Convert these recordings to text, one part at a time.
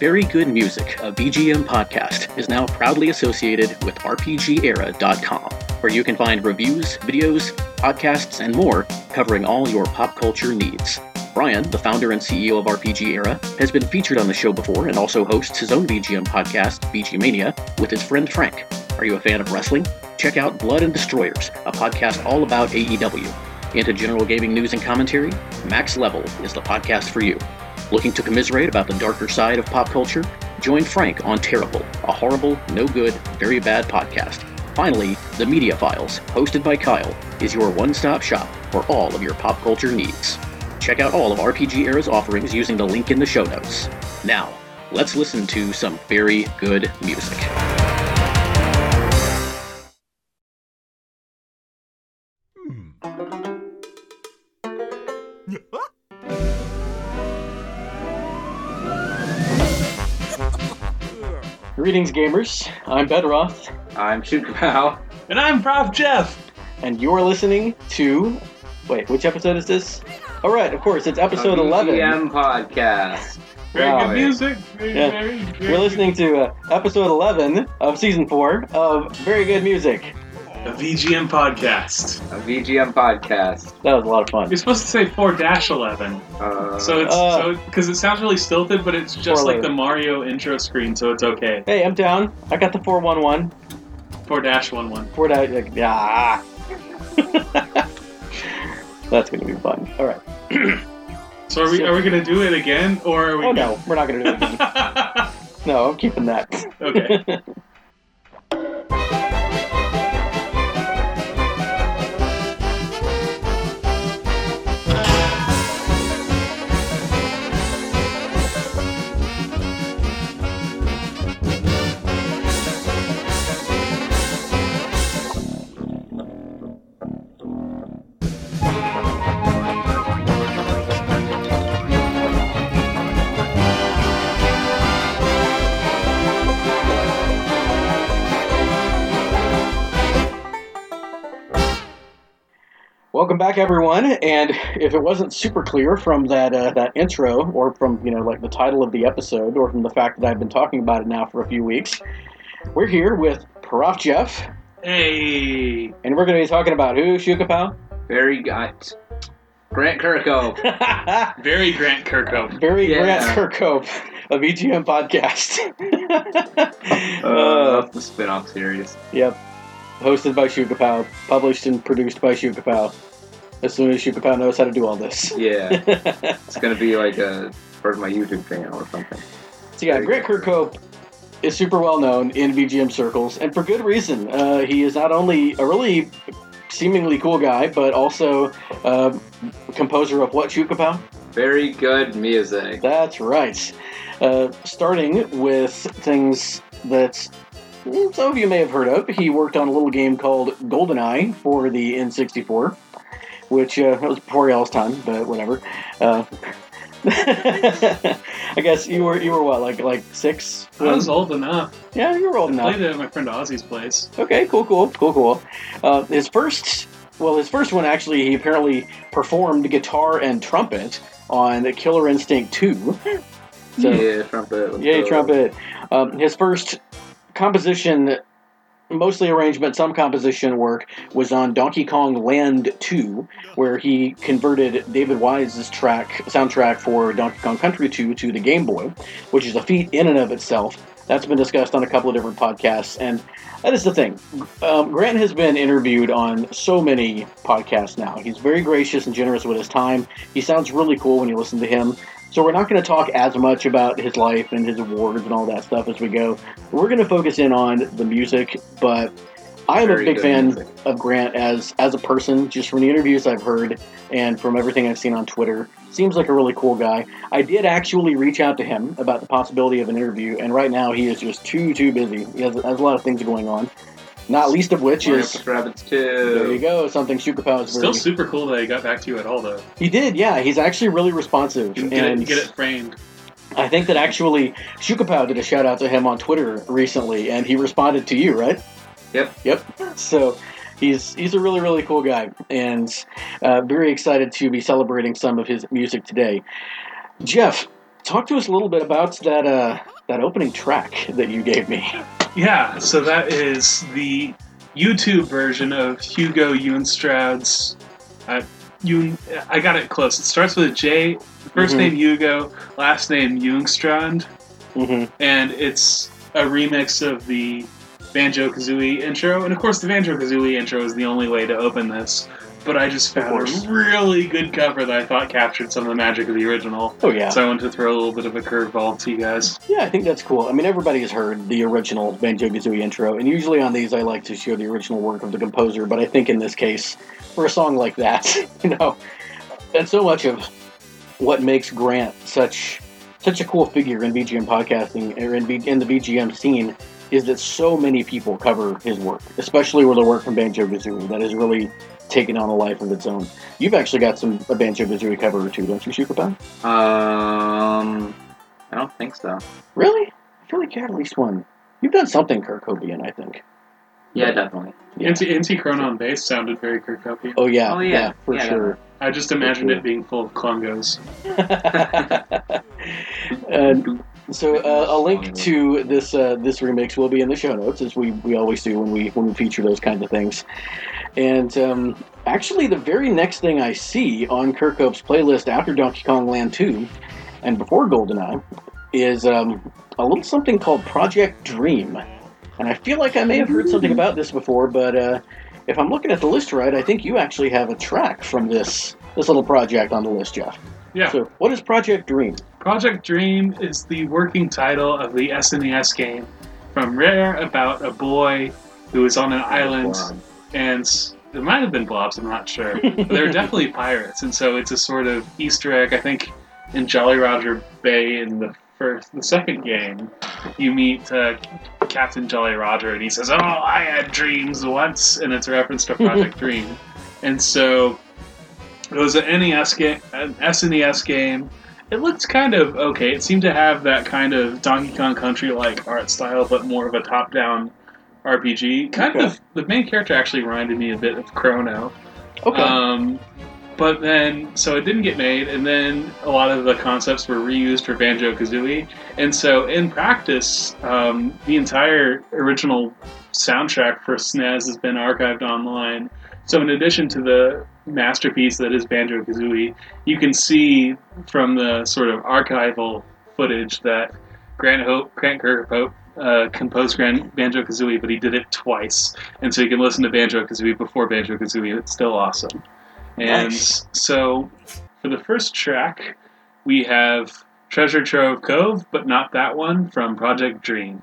Very Good Music, a VGM podcast, is now proudly associated with RPGera.com, where you can find reviews, videos, podcasts, and more covering all your pop culture needs. Brian, the founder and CEO of RPG Era, has been featured on the show before and also hosts his own VGM podcast, VG Mania, with his friend Frank. Are you a fan of wrestling? Check out Blood and Destroyers, a podcast all about AEW. Into general gaming news and commentary? Max Level is the podcast for you. Looking to commiserate about the darker side of pop culture? Join Frank on Terrible, a horrible, no good, very bad podcast. Finally, The Media Files, hosted by Kyle, is your one stop shop for all of your pop culture needs. Check out all of RPG Era's offerings using the link in the show notes. Now, let's listen to some very good music. Greetings, gamers. I'm Bedroth, I'm Shoot Kapow. And I'm Prof. Jeff. and you're listening to. Wait, which episode is this? All right, of course, it's episode a 11. VGM podcast. Very Wow. good music. Very, Yeah. very, very You're listening to uh, episode 11 of season 4 of Very Good Music. A VGM podcast. A VGM podcast. That was a lot of fun. You're supposed to say 4 11. Uh, So it's Uh. so because it sounds really stilted, but it's just like 411. the Mario intro screen, so it's okay. Hey, I'm down. I got the 411. 4 11. 4 da- like, yeah. That's going to be fun. All right. So are we are we gonna do it again, or are we? Oh, no, we're not going to do it again. No, I'm keeping that. okay. Welcome back, everyone. And if it wasn't super clear from that uh, that intro, or from you know like the title of the episode, or from the fact that I've been talking about it now for a few weeks, we're here with Prof Jeff, Hey. and we're going to be talking about who Shukapow. very good. Grant Kirkhope. Very Grant Kirkhope. Very Yeah. Grant Kirkhope of EGM podcast. Uh, Uh, that's the spin-off series. yep, hosted by Shukapow, published and produced by Shukapow. As soon as Shukapow knows how to do all this. Yeah, it's gonna be like a part of my YouTube channel or something. So yeah, Grant Kirkhope is super well known in VGM circles, and for good reason. Uh, he is not only a really seemingly cool guy, but also uh, composer of what Shukapow? Very good music. That's right. Uh, starting with things that some of you may have heard of. He worked on a little game called GoldenEye for the N64, which uh, that was before y'all's time, but whatever. Uh, I guess you were you were what like like six? I was old enough. Yeah, you were old I enough. played it at my friend Ozzy's place. Okay, cool, cool, cool, cool. Uh, his first, well, his first one actually, he apparently performed guitar and trumpet on the Killer Instinct Two. So, yeah, trumpet. let's Yay, trumpet. Um, his first composition, mostly arrangement, some composition work, was on Donkey Kong Land 2, where he converted David Wise's track soundtrack for Donkey Kong Country 2 to the Game Boy, which is a feat in and of itself. That's been discussed on a couple of different podcasts, and that is the thing. Um, Grant has been interviewed on so many podcasts now. He's very gracious and generous with his time. He sounds really cool when you listen to him. So we're not going to talk as much about his life and his awards and all that stuff as we go. We're going to focus in on the music, but I am Very a big fan music. of Grant as as a person, just from the interviews I've heard and from everything I've seen on Twitter. Seems like a really cool guy. I did actually reach out to him about the possibility of an interview, and right now he is just too too busy. He has, has a lot of things going on. Not least of which Mario is plus Rabbids there you go, something Shukapow is Still very. super cool that he got back to you at all, though. He did, yeah. He's actually really responsive, You can get, and it, get it framed. I think that actually Shukapow did a shout out to him on Twitter recently, and he responded to you, right? Yep. Yep. So he's he's a really really cool guy, and uh, very excited to be celebrating some of his music today. Jeff, talk to us a little bit about that uh, that opening track that you gave me. Yeah, so that is the YouTube version of Hugo Ewenstraud's. Uh, I got it close. It starts with a J. 1st Mhm. name Hugo, last name Ewenstrand, hmm and it's a remix of the Banjo Kazooie intro. And of course, the Banjo Kazooie intro is the only way to open this. But I just found a really good cover that I thought captured some of the magic of the original. Oh yeah, So I wanted to throw a little bit of a curveball to you guys. yeah. I think that's cool. I mean, everybody has heard the original Banjo Kazooie intro, and usually on these, I like to show the original work of the composer. But I think in this case, for a song like that, you know, and so much of what makes Grant such such a cool figure in VGM podcasting or in, V- in the VGM scene is that so many people cover his work, especially with the work from Banjo Kazooie That is really taken on a life of its own. You've actually got some a Banjo Kazooie cover or two, don't you, Shukapan? Um, I don't think so. Really? I feel like you had at least one. You've done something Kirk Hobian, I think. Yeah, definitely. Yeah. Anti Anti Chronon bass sounded very Kirkopian. Oh yeah, Oh, yeah. for Yeah, sure. I just imagined it being full of Klungos. and so uh, a link to this uh, this remix will be in the show notes, as we, we always do when we when we feature those kinds of things. And um, actually, the very next thing I see on Kirkhope's playlist after Donkey Kong Land 2 and before GoldenEye is um, a little something called Project Dream. And I feel like I may have heard something about this before, but uh, if I'm looking at the list right, I think you actually have a track from this this little project on the list, Jeff. Yeah. So, what is Project Dream? Project Dream is the working title of the SNES game from Rare about a boy who is on an island and it might have been blobs, I'm not sure. But they're definitely pirates, and so it's a sort of Easter egg. I think in Jolly Roger Bay in the first, the second game, you meet uh, Captain Jolly Roger, and he says, "Oh, I had dreams once," and it's a reference to Project Dream. And so it was an NES game, an SNES game. It looked kind of okay. It seemed to have that kind of Donkey Kong Country like art style, but more of a top down RPG. Kind Okay. of the main character actually reminded me a bit of Chrono. Okay. Um, but then, so it didn't get made, and then a lot of the concepts were reused for Banjo Kazooie. And so, in practice, um, the entire original soundtrack for SNES has been archived online. So, in addition to the masterpiece that is Banjo Kazooie, you can see from the sort of archival footage that Grant Hope, Grant Kirkhope, uh, composed Banjo Kazooie, but he did it twice, and so you can listen to Banjo Kazooie before Banjo Kazooie. It's still awesome. And Nice. so, for the first track, we have Treasure Trove Cove, but not that one from Project Dream.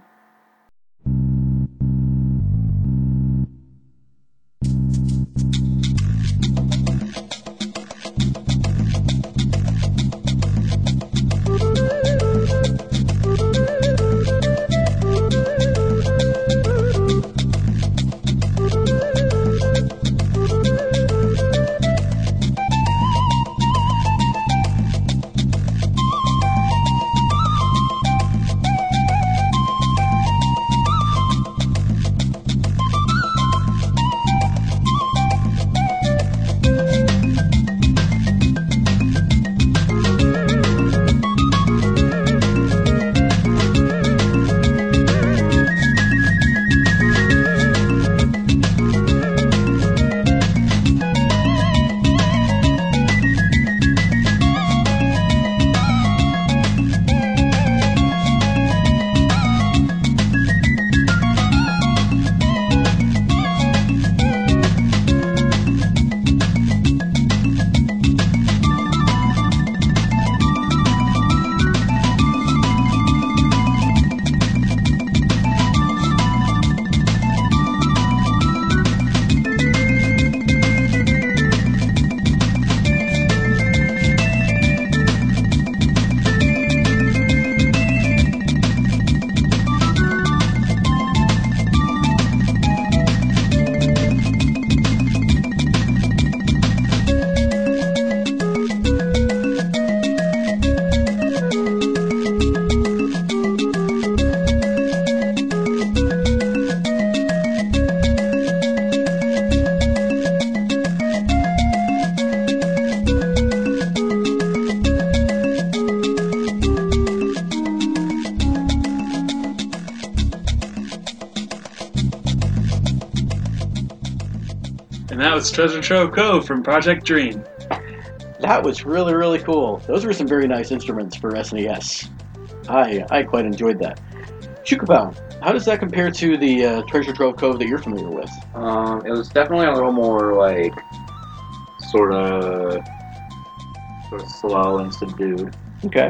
Was Treasure Trove Cove from Project Dream. That was really, really cool. Those were some very nice instruments for SNES. I I quite enjoyed that. Chukabao, how does that compare to the uh, Treasure Trove Cove that you're familiar with? Um, it was definitely a little more like sort of sort of slow and subdued Okay.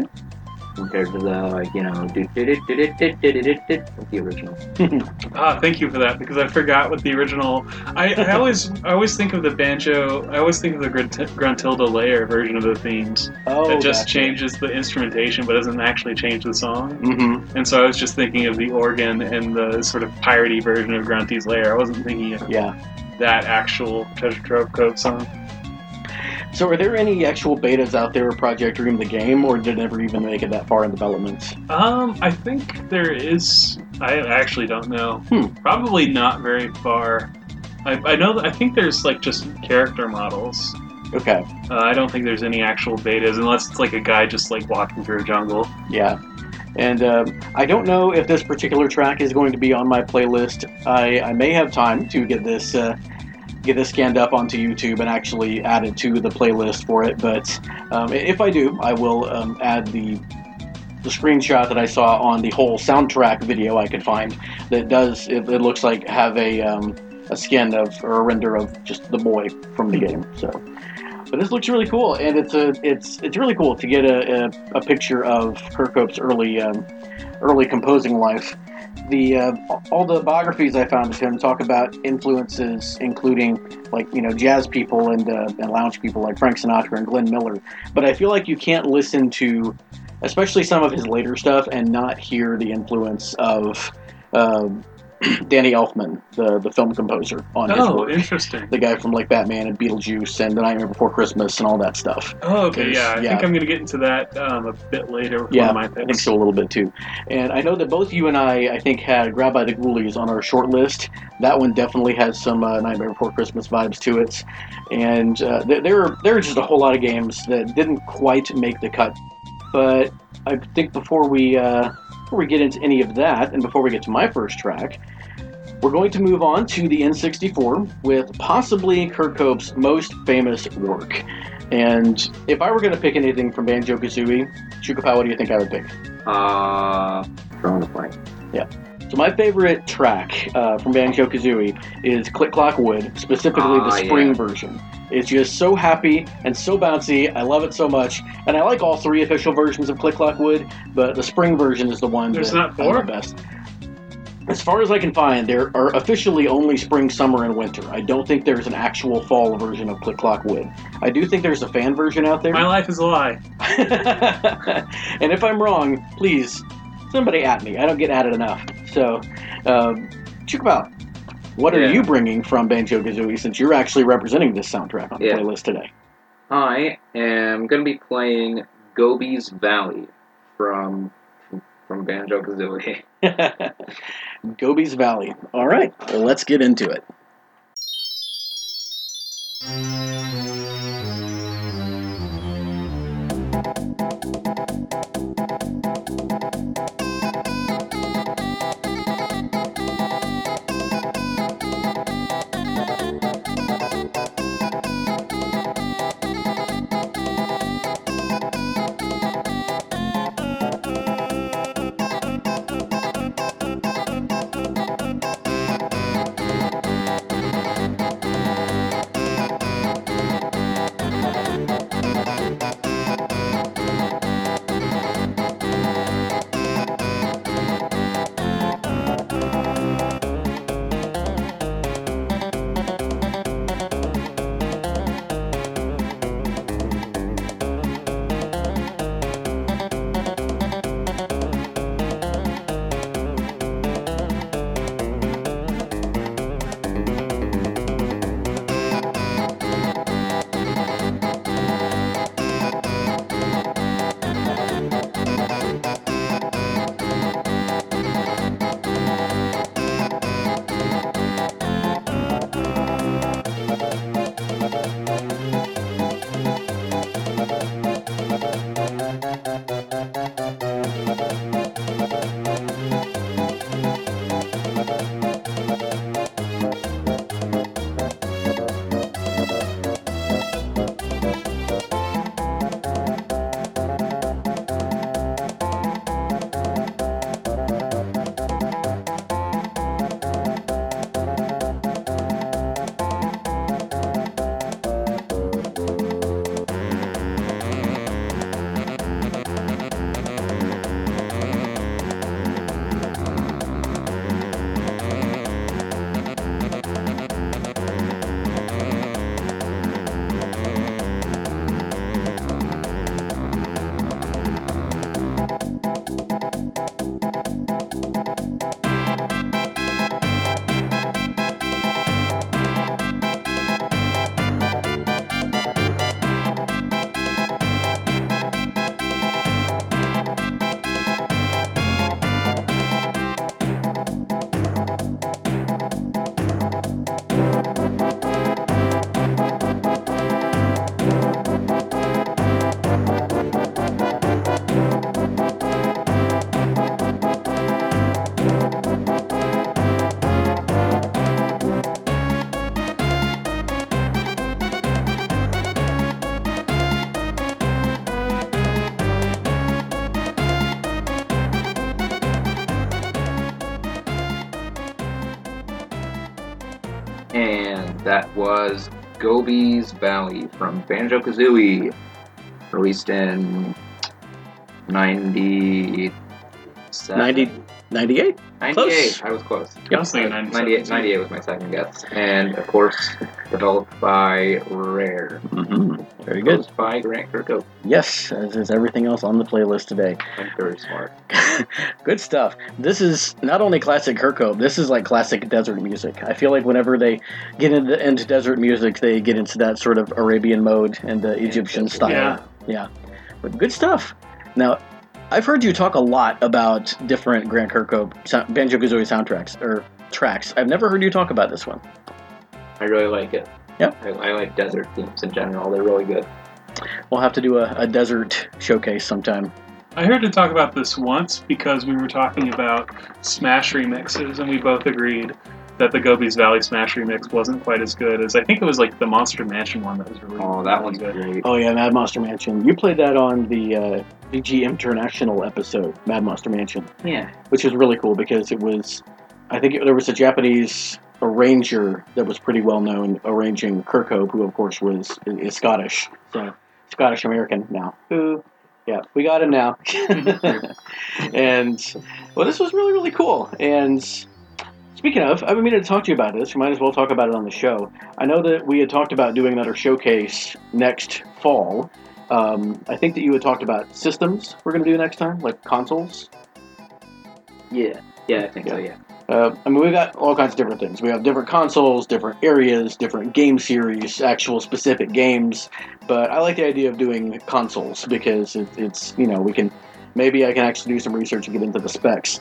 compared to the like you know do do do do do do do do do the original. Ah, thank you for that because I forgot what the original. I, I always I always think of the banjo. I always think of the Grunt- Gruntilda Lair version of the themes Oh, that just changes the instrumentation but doesn't actually change the song. Mm-hmm. And so I was just thinking of the organ and the sort of piratey version of Grunty's Lair. I wasn't thinking of Yeah. that actual Treasure Trove Cove song. So, are there any actual betas out there of Project Dream the game, or did it never even make it that far in development? Um, I think there is. I actually don't know. Hmm. Probably not very far. I, I know. that- I think there's like just character models. Okay. Uh, I don't think there's any actual betas unless it's like a guy just like walking through a jungle. Yeah. And um, I don't know if this particular track is going to be on my playlist. I, I may have time to get this uh, get this scanned up onto YouTube and actually add it to the playlist for it. But um, if I do, I will um, add the the screenshot that I saw on the whole soundtrack video I could find that does it, it looks like have a um, a skin of or a render of just the boy from the game. So. But this looks really cool, and it's a it's it's really cool to get a, a, a picture of Kirkhope's early um, early composing life. The uh, all the biographies I found of him talk about influences, including like you know jazz people and uh, and lounge people like Frank Sinatra and Glenn Miller. But I feel like you can't listen to, especially some of his later stuff, and not hear the influence of. um Danny Elfman, the the film composer, on his Oh, work. interesting. The guy from like Batman and Beetlejuice and The Nightmare Before Christmas and all that stuff. Oh, okay, yeah. I yeah. think I'm gonna get into that um, a bit later. With Yeah, one of my I think so a little bit too. And I know that both you and I, I think, had Grabbed by the Ghoulies on our short list. That one definitely has some uh, Nightmare Before Christmas vibes to it. And uh, there, there, are, there are just a whole lot of games that didn't quite make the cut. But I think before we, uh, before we get into any of that, and before we get to my first track, we're going to move on to the N64 with possibly Kurt Cope's most famous work. And if I were going to pick anything from Banjo Kazooie, Chukapa, what do you think I would pick? Uh, drawing a blank. So my favorite track uh, from Banjo Kazooie is Click Clock Wood, specifically Ah, the spring yeah. version. It's just so happy and so bouncy. I love it so much, and I like all three official versions of Click Clock Wood, but the spring version is the one There's that not I four? love best. As far as I can find, there are officially only spring, summer, and winter. I don't think there's an actual fall version of Click Clock Wood. I do think there's a fan version out there. My life is a lie. and if I'm wrong, please, somebody at me. I don't get at it enough. So, um, what are you bringing from Banjo Kazooie since you're actually representing this soundtrack on the Yeah. playlist today? I am going to be playing Gobi's Valley from from Banjo Kazooie. Gobi's Valley. All right, well, let's get into it. That was Gobi's Valley from Banjo Kazooie, released in 97? 90 98? 98. Close. I was close. I was 98, 98 was my second guess. And of course, developed by Rare. Very good. By Grant Kirkhope. Yes, as is everything else on the playlist today. I'm very smart. Good stuff. This is not only classic Kirkhope, this is like classic desert music. I feel like whenever they get into, into desert music, they get into that sort of Arabian mode and the Egyptian style. Yeah. Yeah. But good stuff. Now, I've heard you talk a lot about different Grant Kirkhope Banjo Kazooie soundtracks or tracks. I've never heard you talk about this one. I really like it. Yep. I, I like desert themes in general. They're really good. We'll have to do a, a desert showcase sometime. I heard to talk about this once because we were talking about Smash remixes, and we both agreed that the Gobi's Valley Smash remix wasn't quite as good as I think it was like the Monster Mansion one that was really Oh, that really one's good. great. Oh yeah, Mad Monster Mansion. You played that on the uh, VG International episode, Mad Monster Mansion, Yeah. which was really cool because it was, I think it, there was a Japanese arranger that was pretty well known arranging Kirkhope, who of course was is Scottish, so Scottish American now. Who, yeah, we got him now. and well, this was really really cool. And speaking of, I've been meaning to talk to you about this. We might as well talk about it on the show. I know that we had talked about doing another showcase next fall. Um, I think that you had talked about systems we're going to do next time, like consoles. Yeah. Yeah, I think so, yeah. Uh, I mean, we've got all kinds of different things. We have different consoles, different areas, different game series, actual specific games. But I like the idea of doing consoles because it, it's, you know, we can maybe I can actually do some research and get into the specs.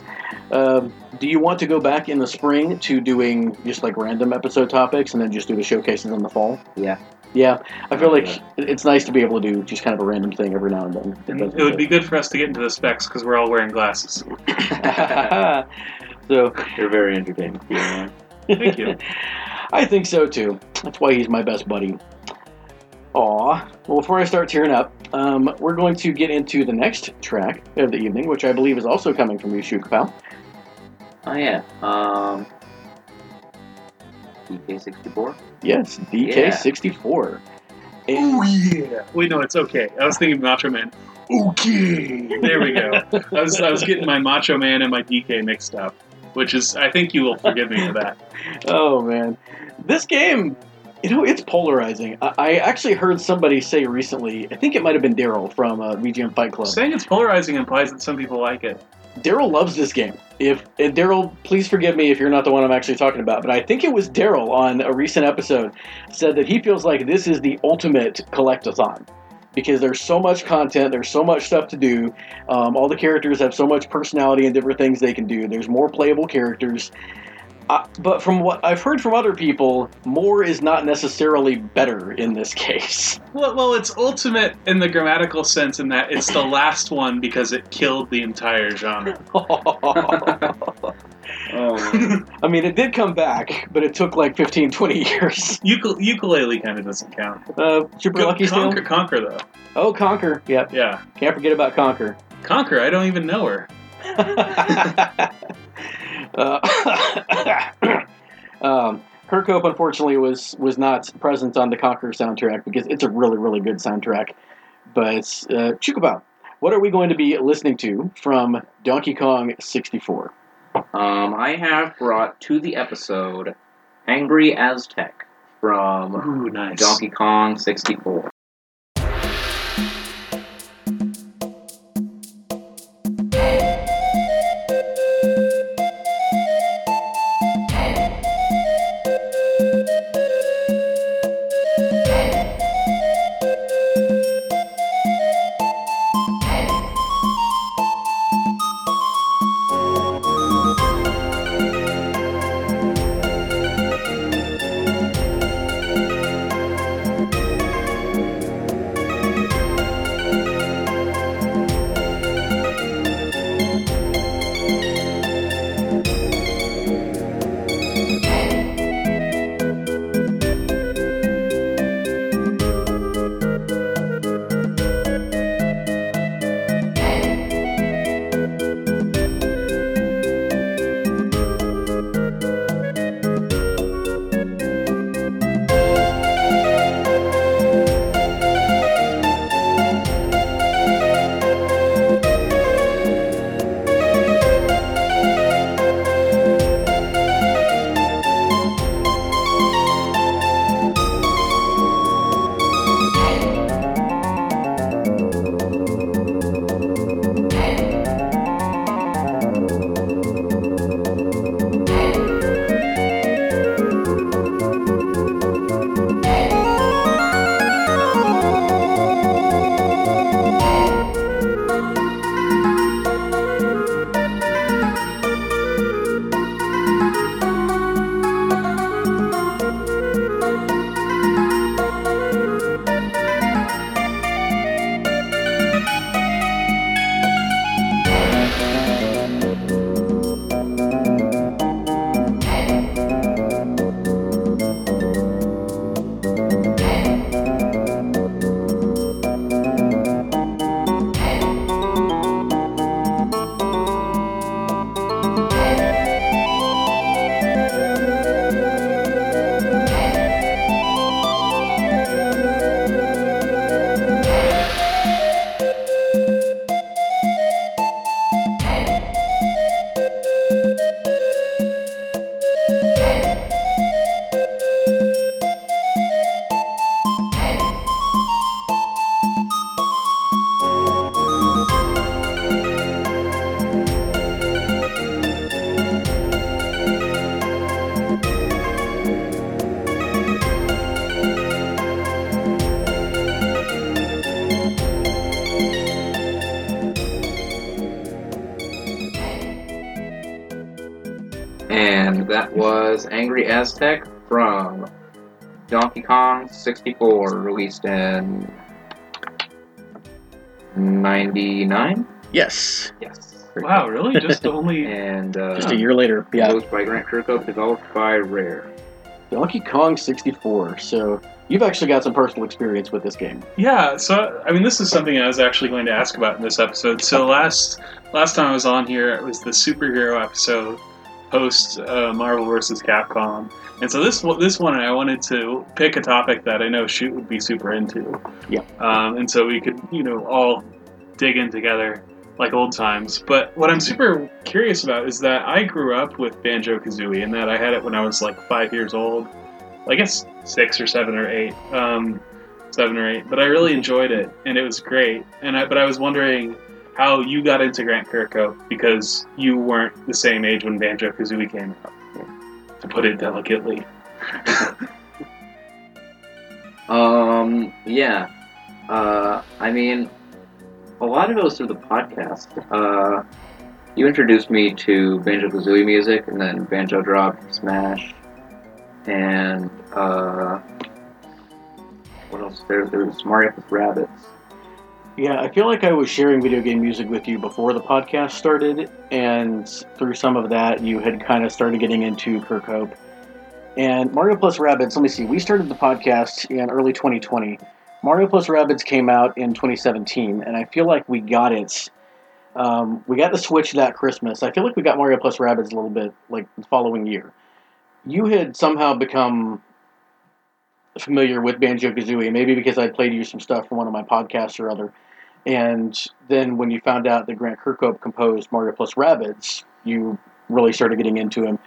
Um, do you want to go back in the spring to doing just like random episode topics and then just do the showcases in the fall? Yeah. Yeah, I feel like it's nice to be able to do just kind of a random thing every now and then. And it would be good for us to get into the specs because we're all wearing glasses. so You're very entertaining. Yeah. Thank you. I think so too. That's why he's my best buddy. Aw. Well, before I start tearing up, um, we're going to get into the next track of the evening, which I believe is also coming from you, Shook Pal. Oh, yeah. Um, DK64? Yes, DK64. And- Oh yeah. Wait, no, it's okay. I was thinking Macho Man. Okay. There we go. I was I was getting my Macho Man and my DK mixed up, which is I think you will forgive me for that. oh, man. This game, you know, it's polarizing. I, I actually heard somebody say recently, I think it might have been Daryl from uh, VGM Fight Club. Saying it's polarizing implies that some people like it. Daryl loves this game. If Daryl, please forgive me if you're not the one I'm actually talking about, but I think it was Daryl on a recent episode said that he feels like this is the ultimate collectathon because there's so much content, there's so much stuff to do. Um, all the characters have so much personality and different things they can do. There's more playable characters. Uh, but from what I've heard from other people, more is not necessarily better in this case. Well, well, it's ultimate in the grammatical sense in that it's the last one because it killed the entire genre. Oh, I mean, it did come back, but it took like 15, 20 years. Ukule- Yooka-Laylee kind of doesn't count. Uh, Super Go- Lucky's Tale? Conker, Conker though. Oh, Conker. Yep. Yeah, Can't forget about Conker. Conker. I don't even know her. uh, um, Kirkhope, unfortunately, was was not present on the Conker soundtrack because it's a really, really good soundtrack. But uh, Chukabao, what are we going to be listening to from Donkey Kong 64? Um, I have brought to the episode Angry Aztec from Ooh, nice. Donkey Kong 64. Aztec from Donkey Kong 64, released in 99? Yes. Yes. Wow, really? Just only. And uh, Just a year later. Yeah. composed by Grant Kirkhope, developed by Rare. Donkey Kong 64. So you've actually got some personal experience with this game. Yeah, so I mean, this is something I was actually going to ask about in this episode. So last last time I was on here, it was the superhero episode post uh, Marvel vs. Capcom, and so this one- this one I wanted to pick a topic that I know Shoot would be super into. Yeah. Um, and so we could you know all dig in together like old times. But what I'm super curious about is that I grew up with Banjo Kazooie, and that I had it when I was like five years old. I guess six or seven or eight, um, seven or eight. But I really enjoyed it, and it was great. And I, but I was wondering how you got into Grant Kirkhope because you weren't the same age when Banjo Kazooie came out. To put it delicately. Um, yeah. Uh, I mean, a lot of it was through the podcast. Uh, you introduced me to Banjo Kazooie music, and then Banjo Drop, Smash, and uh, what else? There, there's Mario with Rabbids. Yeah, I feel like I was sharing video game music with you before the podcast started, and through some of that, you had kind of started getting into Kirkhope. And Mario Plus Rabbids, let me see, we started the podcast in early 2020. Mario Plus Rabbids came out in 2017, and I feel like we got it. Um, we got the Switch that Christmas. I feel like we got Mario Plus Rabbids a little bit like the following year. You had somehow become familiar with Banjo Kazooie, maybe because I played you some stuff from one of my podcasts or other. And then when you found out that Grant Kirkhope composed Mario Plus Rabbids, you really started getting into him.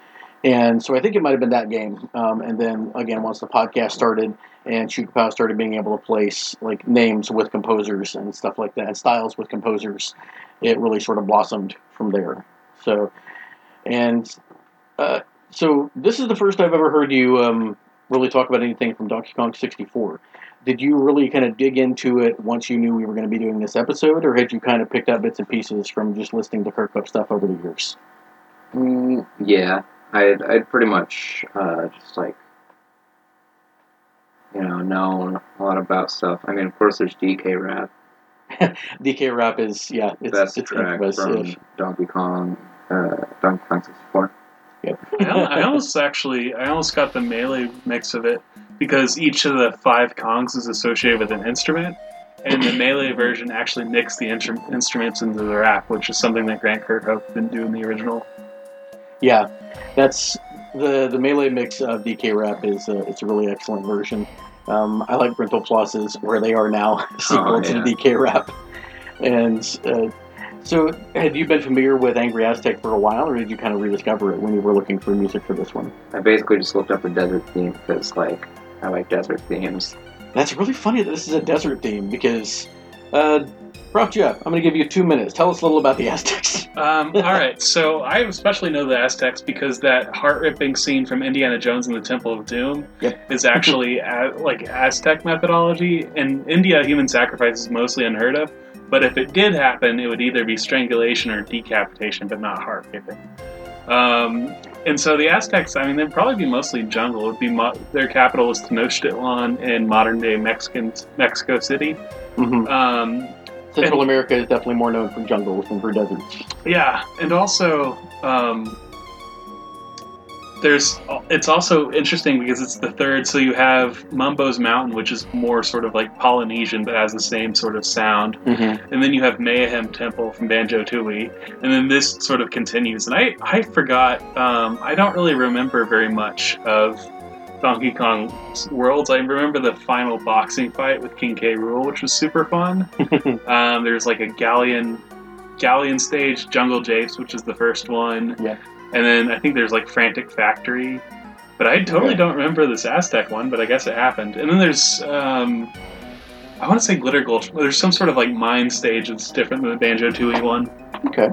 And so I think it might have been that game. Um, and then again, once the podcast started and Shoot Pow started being able to place like names with composers and stuff like that, and styles with composers, it really sort of blossomed from there. So, and uh, so this is the first I've ever heard you um, really talk about anything from Donkey Kong 64. Did you really kind of dig into it once you knew we were going to be doing this episode, or had you kind of picked up bits and pieces from just listening to Kirkhope stuff over the years? Mm, yeah, I'd, I'd pretty much uh, just like, you know, known a lot about stuff. I mean, of course, there's DK Rap, DK Rap is yeah, it's best it's track infamous. from yeah. Donkey Kong, uh, Donkey Kong 64. I, al- I almost actually, I almost got the melee mix of it because each of the five Kongs is associated with an instrument, and the melee version actually mixed the instru- instruments into the rap, which is something that Grant Kirkhope didn't do in the original. Yeah, that's the the melee mix of DK Rap is uh, it's a really excellent version. Um, I like Brentalfloss's Where They Are Now sequel to yeah. the DK Rap. And uh, so, had you been familiar with Angry Aztec for a while, or did you kind of rediscover it when you were looking for music for this one? I basically just looked up the desert theme because, like, I like desert themes. That's really funny that this is a desert theme because, uh, Prof Jeff, I'm going to give you two minutes. Tell us a little about the Aztecs. Um, all right, so I especially know the Aztecs because that heart-ripping scene from Indiana Jones and the Temple of Doom Yep. is actually a, like Aztec methodology. In India, human sacrifice is mostly unheard of, but if it did happen, it would either be strangulation or decapitation, but not heart-ripping. Um, and so the Aztecs, I mean, they'd probably be mostly jungle. It would be mo- their capital is Tenochtitlan in modern-day Mexican Mexico City. hmm Um, Central America is definitely more known for jungles than for deserts. Yeah, and also um, there's it's also interesting because it's the third. So you have Mumbo's Mountain, which is more sort of like Polynesian, but has the same sort of sound, Mm-hmm. and then you have Mayahem Temple from Banjo Tooie, and then this sort of continues. And I I forgot. Um, I don't really remember very much of. Donkey Kong Worlds. I remember the final boxing fight with King K. Rool, which was super fun. Um, there's like a galleon galleon stage, Jungle Japes, which is the first one. Yeah. And then I think there's like Frantic Factory. But I totally Okay. don't remember this Aztec one, but I guess it happened. And then there's um, I want to say Glitter Gulch. There's some sort of like mine stage that's different than the Banjo Tooie one. Okay.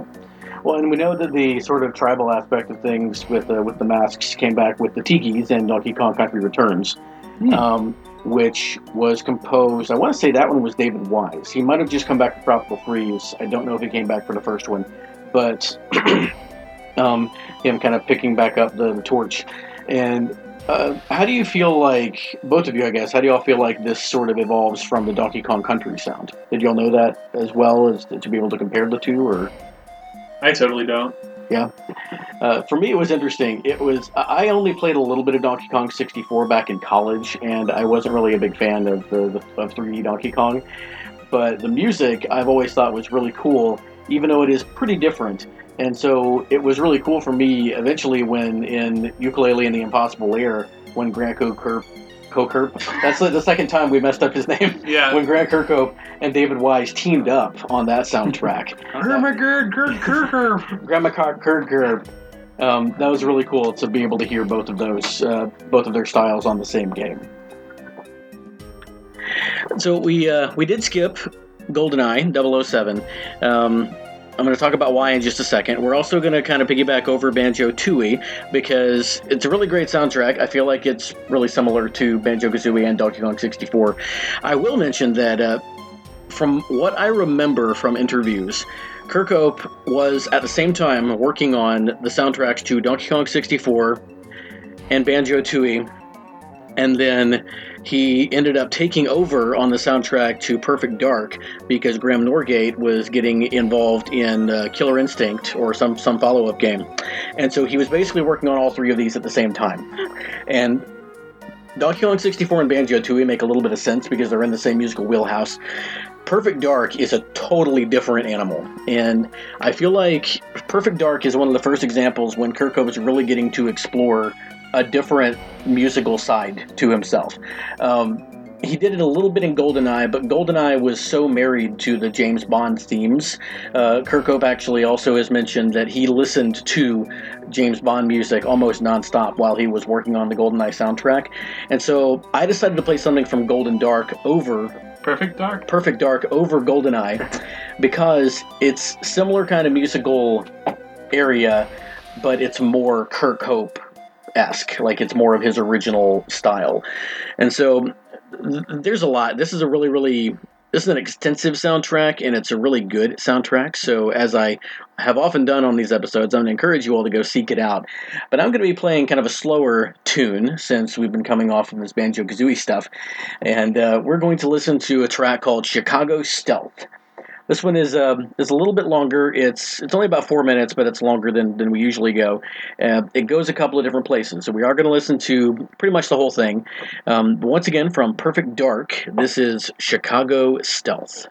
Well, and we know that the sort of tribal aspect of things with uh, with the masks came back with the Tikis and Donkey Kong Country Returns, Hmm. um, which was composed. I want to say that one was David Wise. He might have just come back for Tropical Freeze. I don't know if he came back for the first one, but um, him kind of picking back up the, the torch. And uh, how do you feel like both of you? I guess how do y'all feel like this sort of evolves from the Donkey Kong Country sound? Did y'all know that as well as to be able to compare the two, or? I totally don't. Yeah. Uh, for me, it was interesting. It was I only played a little bit of Donkey Kong 64 back in college, and I wasn't really a big fan of the, the of 3D Donkey Kong. But the music I've always thought was really cool, even though it is pretty different. And so it was really cool for me eventually when in Yooka-Laylee and the Impossible Lair, when Grant Kirkhope, Kirkhope that's the second time we messed up his name. Yeah. When Grant Kirkhope and David Wise teamed up on that soundtrack. Grandma Gerd, Gerd, Kirkhope. Grandma Kirkhope. Um, that was really cool to be able to hear both of those, uh, both of their styles on the same game. So we uh, we did skip GoldenEye 007. Um, I'm going to talk about why in just a second. We're also going to kind of piggyback over Banjo Tooie because it's a really great soundtrack. I feel like it's really similar to Banjo Kazooie and Donkey Kong 64. I will mention that uh, from what I remember from interviews, Kirkhope was at the same time working on the soundtracks to Donkey Kong 64 and Banjo Tooie and then he ended up taking over on the soundtrack to Perfect Dark because Graeme Norgate was getting involved in uh, Killer Instinct or some some follow up game, and so he was basically working on all three of these at the same time, and. Donkey Kong 64 and Banjo Tooie make a little bit of sense because they're in the same musical wheelhouse. Perfect Dark is a totally different animal, and I feel like Perfect Dark is one of the first examples when Kirkhope is really getting to explore a different musical side to himself. Um, he did it a little bit in GoldenEye, but GoldenEye was so married to the James Bond themes. Uh, Kirkhope actually also has mentioned that he listened to James Bond music almost nonstop while he was working on the GoldenEye soundtrack. And so I decided to play something from Golden Dark over Perfect Dark. Perfect Dark over GoldenEye because it's similar kind of musical area, but it's more Kirkhope esque. Like it's more of his original style. And so th- there's a lot. This is a really, really. This is an extensive soundtrack, and it's a really good soundtrack. So, as I have often done on these episodes, I'm going to encourage you all to go seek it out. But I'm going to be playing kind of a slower tune since we've been coming off of this Banjo Kazooie stuff. And uh, we're going to listen to a track called Chicago Stealth. This one is um, is a little bit longer. It's it's only about four minutes, but it's longer than, than we usually go. Uh, it goes a couple of different places, so we are going to listen to pretty much the whole thing. Um, once again, from Perfect Dark, this is Chicago Stealth.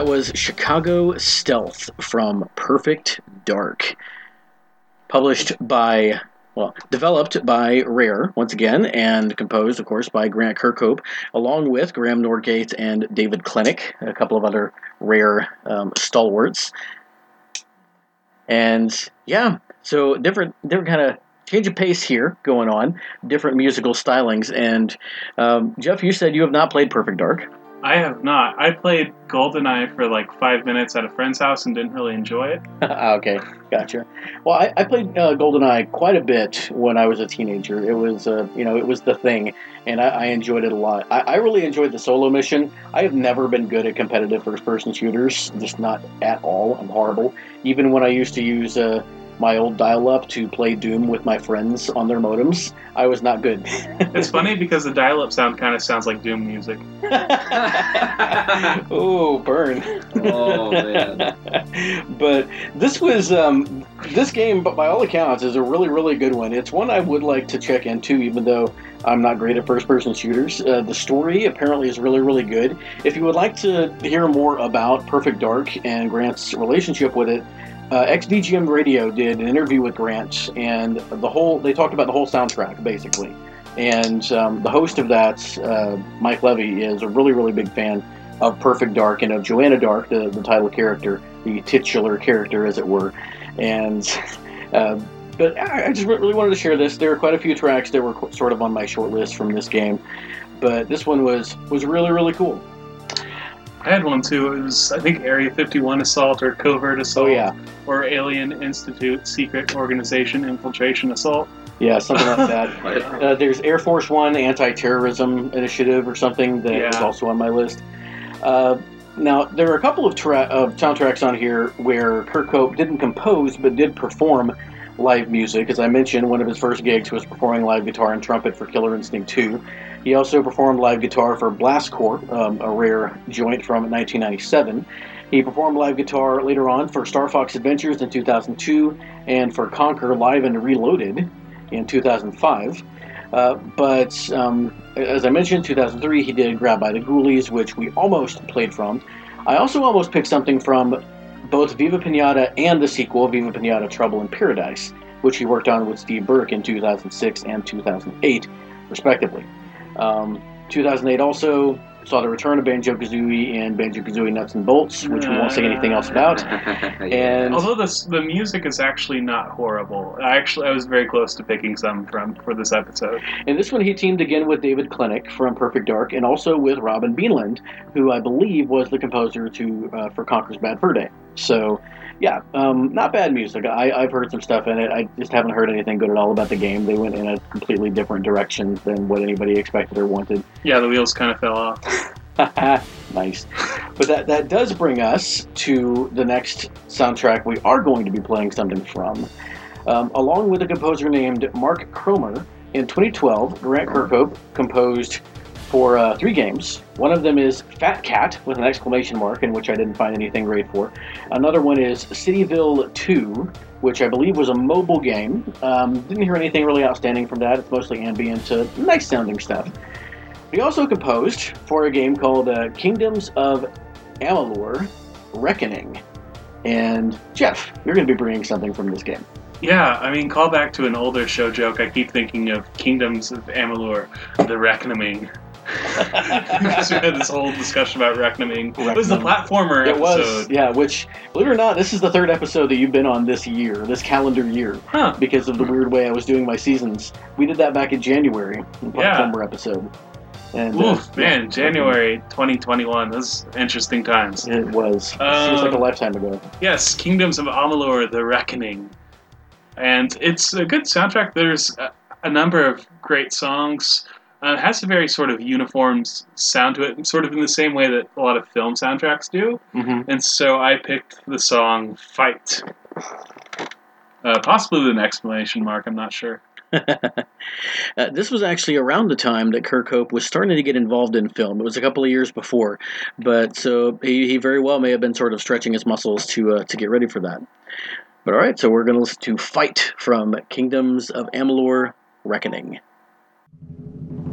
That was Chicago Stealth from Perfect Dark. Published by, well, developed by Rare, once again, and composed, of course, by Grant Kirkhope, along with Graeme Norgate and David Clynick, a couple of other Rare um, stalwarts. And yeah, so different, different kind of change of pace here going on, different musical stylings. And um, Jeff, you said you have not played Perfect Dark. I have not. I played GoldenEye for like five minutes at a friend's house and didn't really enjoy it. okay, gotcha. Well, I, I played uh, GoldenEye quite a bit when I was a teenager. It was, uh, you know, it was the thing, and I, I enjoyed it a lot. I, I, really enjoyed the solo mission. I have never been good at competitive first-person shooters, just not at all. I'm horrible. Even when I used to use. Uh, my old dial-up to play Doom with my friends on their modems. I was not good. it's funny because the dial-up sound kind of sounds like Doom music. oh, burn! Oh man! but this was um, this game, but by all accounts, is a really, really good one. It's one I would like to check into, even though I'm not great at first-person shooters. Uh, the story apparently is really, really good. If you would like to hear more about Perfect Dark and Grant's relationship with it uh, XVGM Radio did an interview with Grant, and the whole they talked about the whole soundtrack basically. And um, the host of that, uh, Mike Levy, is a really really big fan of Perfect Dark and of Joanna Dark, the, the title character, the titular character, as it were. And uh, but I just really wanted to share this. There are quite a few tracks that were sort of on my short list from this game, but this one was was really really cool. I had one too. It was, I think, Area 51 Assault or Covert Assault. Oh, yeah. Or Alien Institute Secret Organization Infiltration Assault. Yeah, something like that. uh, there's Air Force One Anti Terrorism Initiative or something that yeah. is also on my list. Uh, now, there are a couple of, tra- of soundtracks on here where Kirkhope didn't compose but did perform live music. As I mentioned, one of his first gigs was performing live guitar and trumpet for Killer Instinct 2. He also performed live guitar for Blast Corps, um, a rare joint from 1997. He performed live guitar later on for Star Fox Adventures in 2002 and for Conker Live and Reloaded in 2005. Uh, but um, as I mentioned, 2003 he did Grabbed by the Ghoulies, which we almost played from. I also almost picked something from both Viva Pinata and the sequel, Viva Pinata Trouble in Paradise, which he worked on with Steve Burke in 2006 and 2008, respectively. Um, 2008 also saw the return of Banjo Kazooie and Banjo Kazooie Nuts and Bolts, which we won't say anything else about. And although the the music is actually not horrible, I actually I was very close to picking some from for this episode. In this one, he teamed again with David Clynick from Perfect Dark, and also with Robin Beanland, who I believe was the composer to uh, for Conker's Bad Fur Day. So yeah, um, not bad music. I, I've heard some stuff in it. I just haven't heard anything good at all about the game. They went in a completely different direction than what anybody expected or wanted. Yeah, the wheels kind of fell off. nice. But that, that does bring us to the next soundtrack we are going to be playing something from. Um, along with a composer named Mark Cromer, in 2012, Grant Kirkhope composed for uh, three games. One of them is Fat Cat with an exclamation mark, in which I didn't find anything great for. Another one is Cityville 2, which I believe was a mobile game. Um, didn't hear anything really outstanding from that. It's mostly ambient, uh, nice sounding stuff. He also composed for a game called uh, Kingdoms of Amalur Reckoning. And Jeff, you're going to be bringing something from this game. Yeah, I mean, call back to an older show joke. I keep thinking of Kingdoms of Amalur, The Reckoning because we had this whole discussion about Reckoning. It was the platformer it episode. was, yeah. Which, believe it or not, this is the third episode that you've been on this year, this calendar year, huh. because of the weird way I was doing my seasons. We did that back in January, the platformer yeah. episode. And, Oof, uh, man, January 2021. Those interesting times. It was. Um, Seems like a lifetime ago. Yes, Kingdoms of Amalur: The Reckoning, and it's a good soundtrack. There's a, a number of great songs. Uh, it has a very sort of uniform sound to it, sort of in the same way that a lot of film soundtracks do. Mm-hmm. And so I picked the song "Fight," uh, possibly with an exclamation mark. I'm not sure. uh, this was actually around the time that Kirkhope was starting to get involved in film. It was a couple of years before, but so he, he very well may have been sort of stretching his muscles to uh, to get ready for that. But all right, so we're going to listen to "Fight" from Kingdoms of Amalur: Reckoning.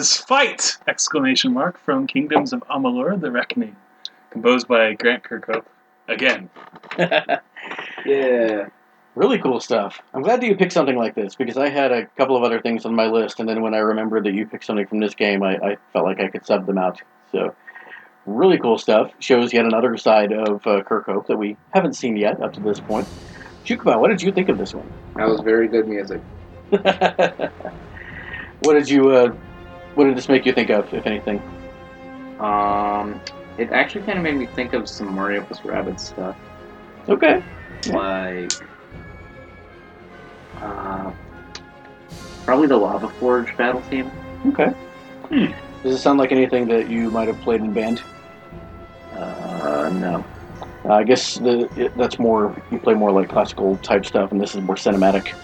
was Fight! Exclamation mark from Kingdoms of Amalur, The Reckoning, composed by Grant Kirkhope. Again. Yeah. Really cool stuff. I'm glad that you picked something like this because I had a couple of other things on my list, and then when I remembered that you picked something from this game, I, I felt like I could sub them out. So, really cool stuff. Shows yet another side of uh, Kirkhope that we haven't seen yet up to this point. Chukuba, what did you think of this one? That was very good music. what did you? Uh, what did this make you think of, if anything? Um, it actually kind of made me think of some Mario plus Rabbids stuff, Okay. like uh, probably the Lava Forge battle theme. Okay. Hmm. Does it sound like anything that you might have played in band? Uh, no. Uh, I guess the, it, that's more you play more like classical type stuff, and this is more cinematic.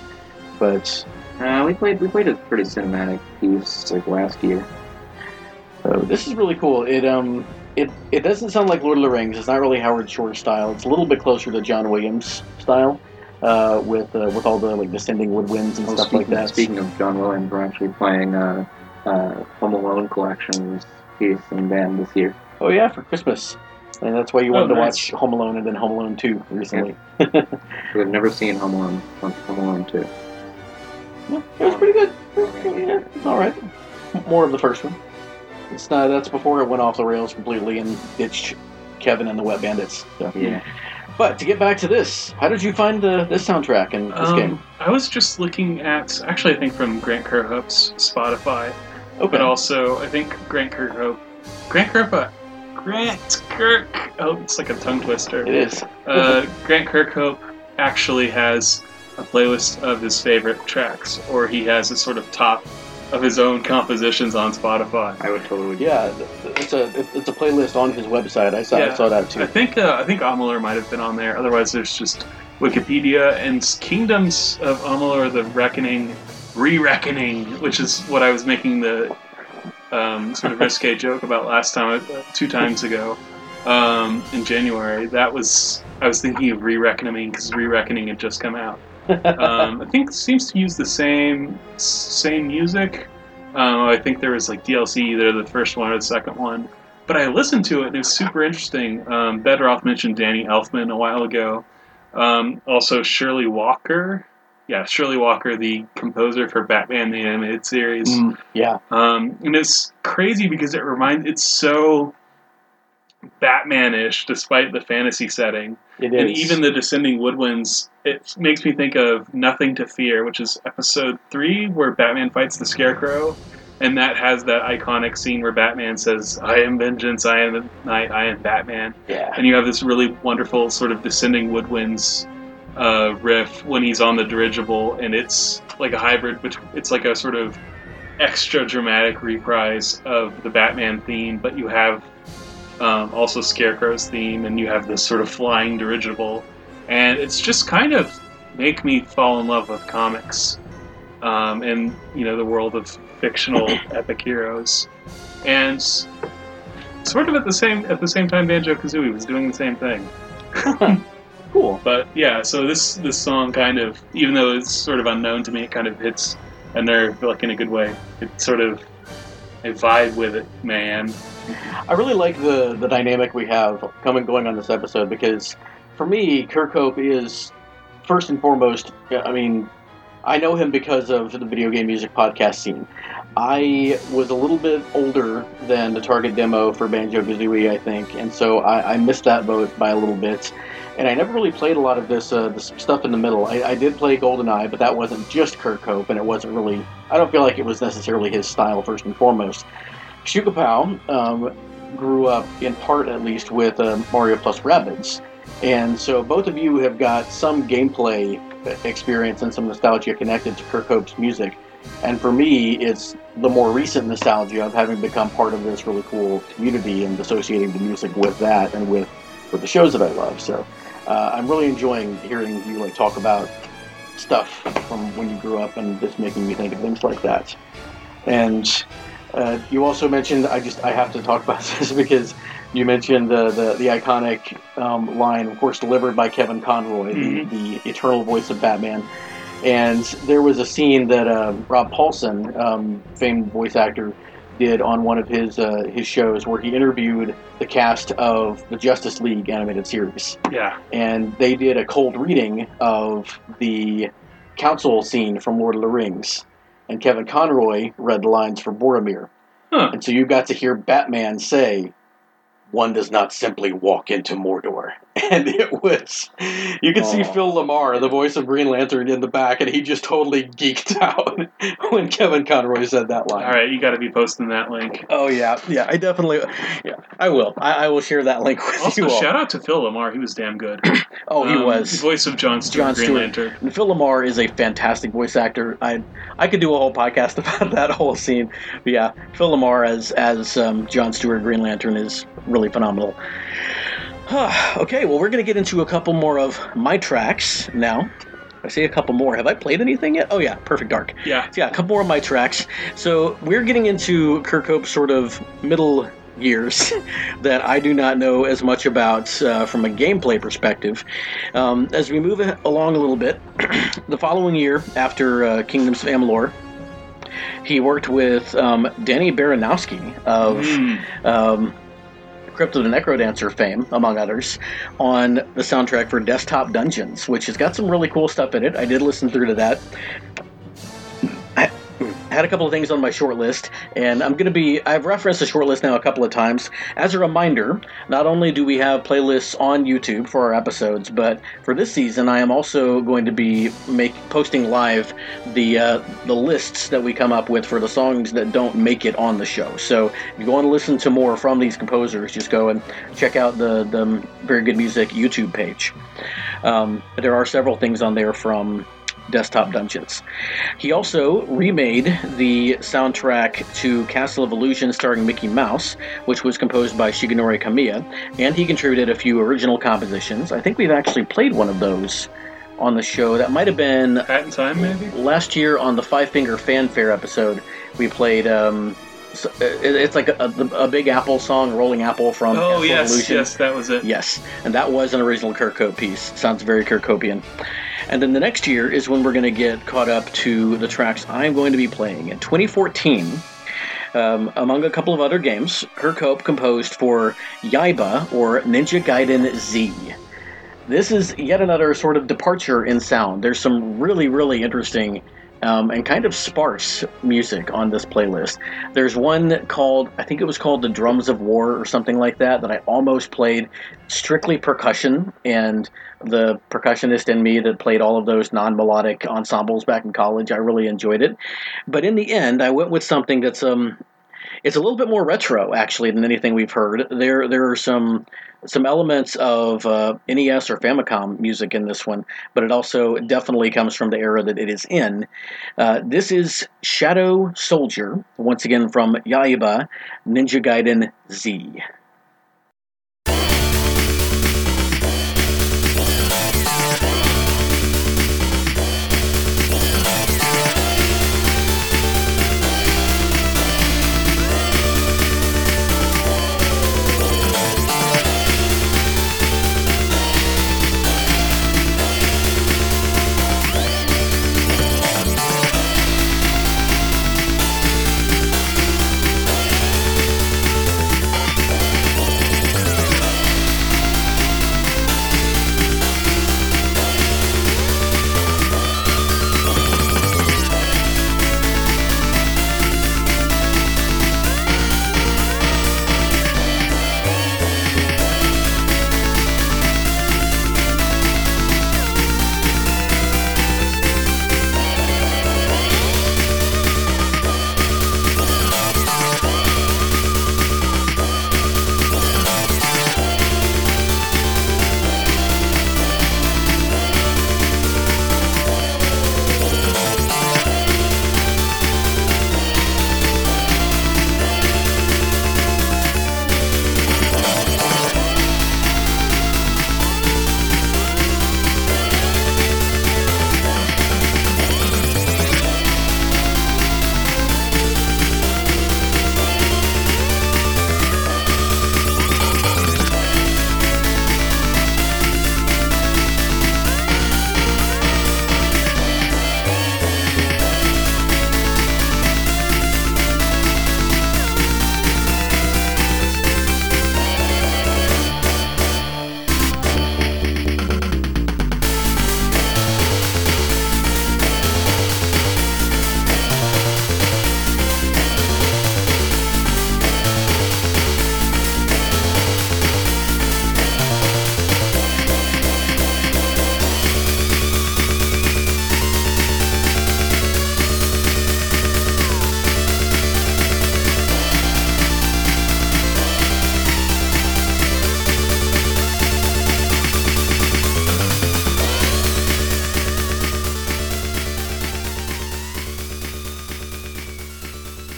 But Uh, we played we played a pretty cinematic piece like last year. uh, this is really cool. It um it it doesn't sound like Lord of the Rings. It's not really Howard Shore style. It's a little bit closer to John Williams style, uh, with uh, with all the like descending woodwinds and Well, stuff speaking, like that. Speaking of John Williams, we're actually playing uh, uh, Home Alone collections piece in band this year. Oh yeah, for Christmas. And that's why you Oh, wanted to watch Home Alone and then Home Alone 2 recently. We've never seen Home Alone Home Alone two. Yeah, it was pretty good. Yeah, it's all right. More of the first one. It's not. That's before it went off the rails completely and ditched Kevin and the Wet Bandits. So. Yeah. But to get back to this, how did you find the this soundtrack in this Um, game? I was just looking at, actually, I think from Grant Kirkhope's Spotify, Okay. but also I think Grant Kirkhope, Grant Kirkhope, Grant Kirk. Oh, it's like a tongue twister. it is. Uh, Grant Kirkhope actually has a playlist of his favorite tracks, or he has a sort of top of his own compositions on Spotify. I would totally. Yeah, it's a it's a playlist on his website. I saw I saw that too. I think uh, I think Amalur might have been on there. Otherwise, there's just Wikipedia and Kingdoms of Amalur: The Reckoning, Re-Reckoning, which is what I was making the um, sort of risque joke about last time, uh, two times ago, um, in January. That was I was thinking of Re-Reckoning because Re-Reckoning had just come out. Um, I think it seems to use the same same music. Um, I think there was like DLC, either the first one or the second one. But I listened to it and it was super interesting. Um, Bedroth mentioned Danny Elfman a while ago. Um, also Shirley Walker. Yeah, Shirley Walker, the composer for Batman the Animated Series. Mm, yeah, Um, and it's crazy because it reminds it's so Batman-ish despite the fantasy setting. it is. And even the descending woodwinds, it makes me think of Nothing to Fear, which is episode three, where Batman fights the Scarecrow, and that has that iconic scene where Batman says, "I am vengeance, I am the night, I am Batman," yeah, and you have this really wonderful sort of descending woodwinds uh, riff when he's on the dirigible, and it's like a hybrid, but it's like a sort of extra dramatic reprise of the Batman theme, but you have um, also Scarecrow's theme, and you have this sort of flying dirigible, and it's just kind of make me fall in love with comics, um, and you know the world of fictional epic heroes, and sort of at the same at the same time, Banjo Kazooie was doing the same thing. cool. But yeah, so this this song kind of, even though it's sort of unknown to me, it kind of hits a nerve, like in a good way. It sort of I vibe with it, man. I really like the the dynamic we have coming going on this episode because for me, Kirkhope is first and foremost. I mean, I know him because of the video game music podcast scene. I was a little bit older than the target demo for Banjo Kazooie, I think, and so I, I missed that boat by a little bit. And I never really played a lot of this, uh, this stuff in the middle. I, I did play GoldenEye, but that wasn't just Kirkhope, and it wasn't really. I don't feel like it was necessarily his style first and foremost. Shukapow um, grew up in part, at least, with uh, Mario plus Rabbids, and so both of you have got some gameplay experience and some nostalgia connected to Kirkhope's music. And for me, it's the more recent nostalgia of having become part of this really cool community and associating the music with that and with, with the shows that I love. So uh, I'm really enjoying hearing you like talk about stuff from when you grew up and just making me think of things like that. And uh, you also mentioned I just I have to talk about this because you mentioned the the, the iconic um, line, of course, delivered by Kevin Conroy, Mhm. the, the eternal voice of Batman. And there was a scene that uh, Rob Paulsen, um, famed voice actor, did on one of his uh, his shows where he interviewed the cast of the Justice League animated series, Yeah. and they did a cold reading of the council scene from Lord of the Rings, and Kevin Conroy read the lines for Boromir, Huh. and so you got to hear Batman say. One does not simply walk into Mordor. And it was, you could see Oh. Phil LaMarr, the voice of Green Lantern, in the back, and he just totally geeked out when Kevin Conroy said that line. All right, you got to be posting that link. Oh yeah, yeah. I definitely, yeah. I will. I, I will share that link with Also, you all. shout out to Phil LaMarr. He was damn good. oh, he Um, was. voice of John Stewart, Jon Green Stewart. Lantern. And Phil LaMarr is a fantastic voice actor. I I could do a whole podcast about that whole scene. But yeah, Phil LaMarr as as um, John Stewart Green Lantern is really phenomenal. okay, well we're gonna get into a couple more of my tracks now. I say a couple more. Have I played anything yet? Oh yeah, Perfect Dark. Yeah. So yeah, a couple more of my tracks. So we're getting into Kirkhope's sort of middle years that I do not know as much about uh, from a gameplay perspective. Um, as we move along a little bit, the following year after uh, Kingdoms of Amalur, he worked with um, Danny Baranowski of Mm. um, Crypt of the NecroDancer fame, among others, on the soundtrack for Desktop Dungeons, which has got some really cool stuff in it. I did listen through to that. Had a couple of things on my short list, and I'm going to be. I've referenced the short list now a couple of times. As a reminder, not only do we have playlists on YouTube for our episodes, but for this season, I am also going to be make posting live the uh, the lists that we come up with for the songs that don't make it on the show. So if you want to listen to more from these composers, just go and check out the the Very Good Music YouTube page. Um, there are several things on there from Desktop Dungeons. He also remade the soundtrack to Castle of Illusion starring Mickey Mouse, which was composed by Shigenori Kamiya, and he contributed a few original compositions. I think we've actually played one of those on the show. That might have been Hat in Time, maybe? last year on the Five Finger Fanfare episode. We played. Um, it's like a, a, Big Apple song, Rolling Apple from Oh, of yes, yes, that was it. Yes, and that was an original Kirkhope piece. Sounds very Kirkhopian. And then the next year is when we're going to get caught up to the tracks I'm going to be playing. In 2014, um, among a couple of other games, Kirkhope composed for Yaiba or Ninja Gaiden Z. This is yet another sort of departure in sound. There's some really, really interesting um, and kind of sparse music on this playlist. There's one called, I think it was called The Drums of War or something like that, that I almost played strictly percussion. And the percussionist in me that played all of those non melodic ensembles back in college, I really enjoyed it. But in the end, I went with something that's. um it's a little bit more retro actually than anything we've heard. There there are some some elements of uh, NES or Famicom music in this one, but it also definitely comes from the era that it is in. Uh, this is Shadow Soldier, once again from Yaiba Ninja Gaiden Z.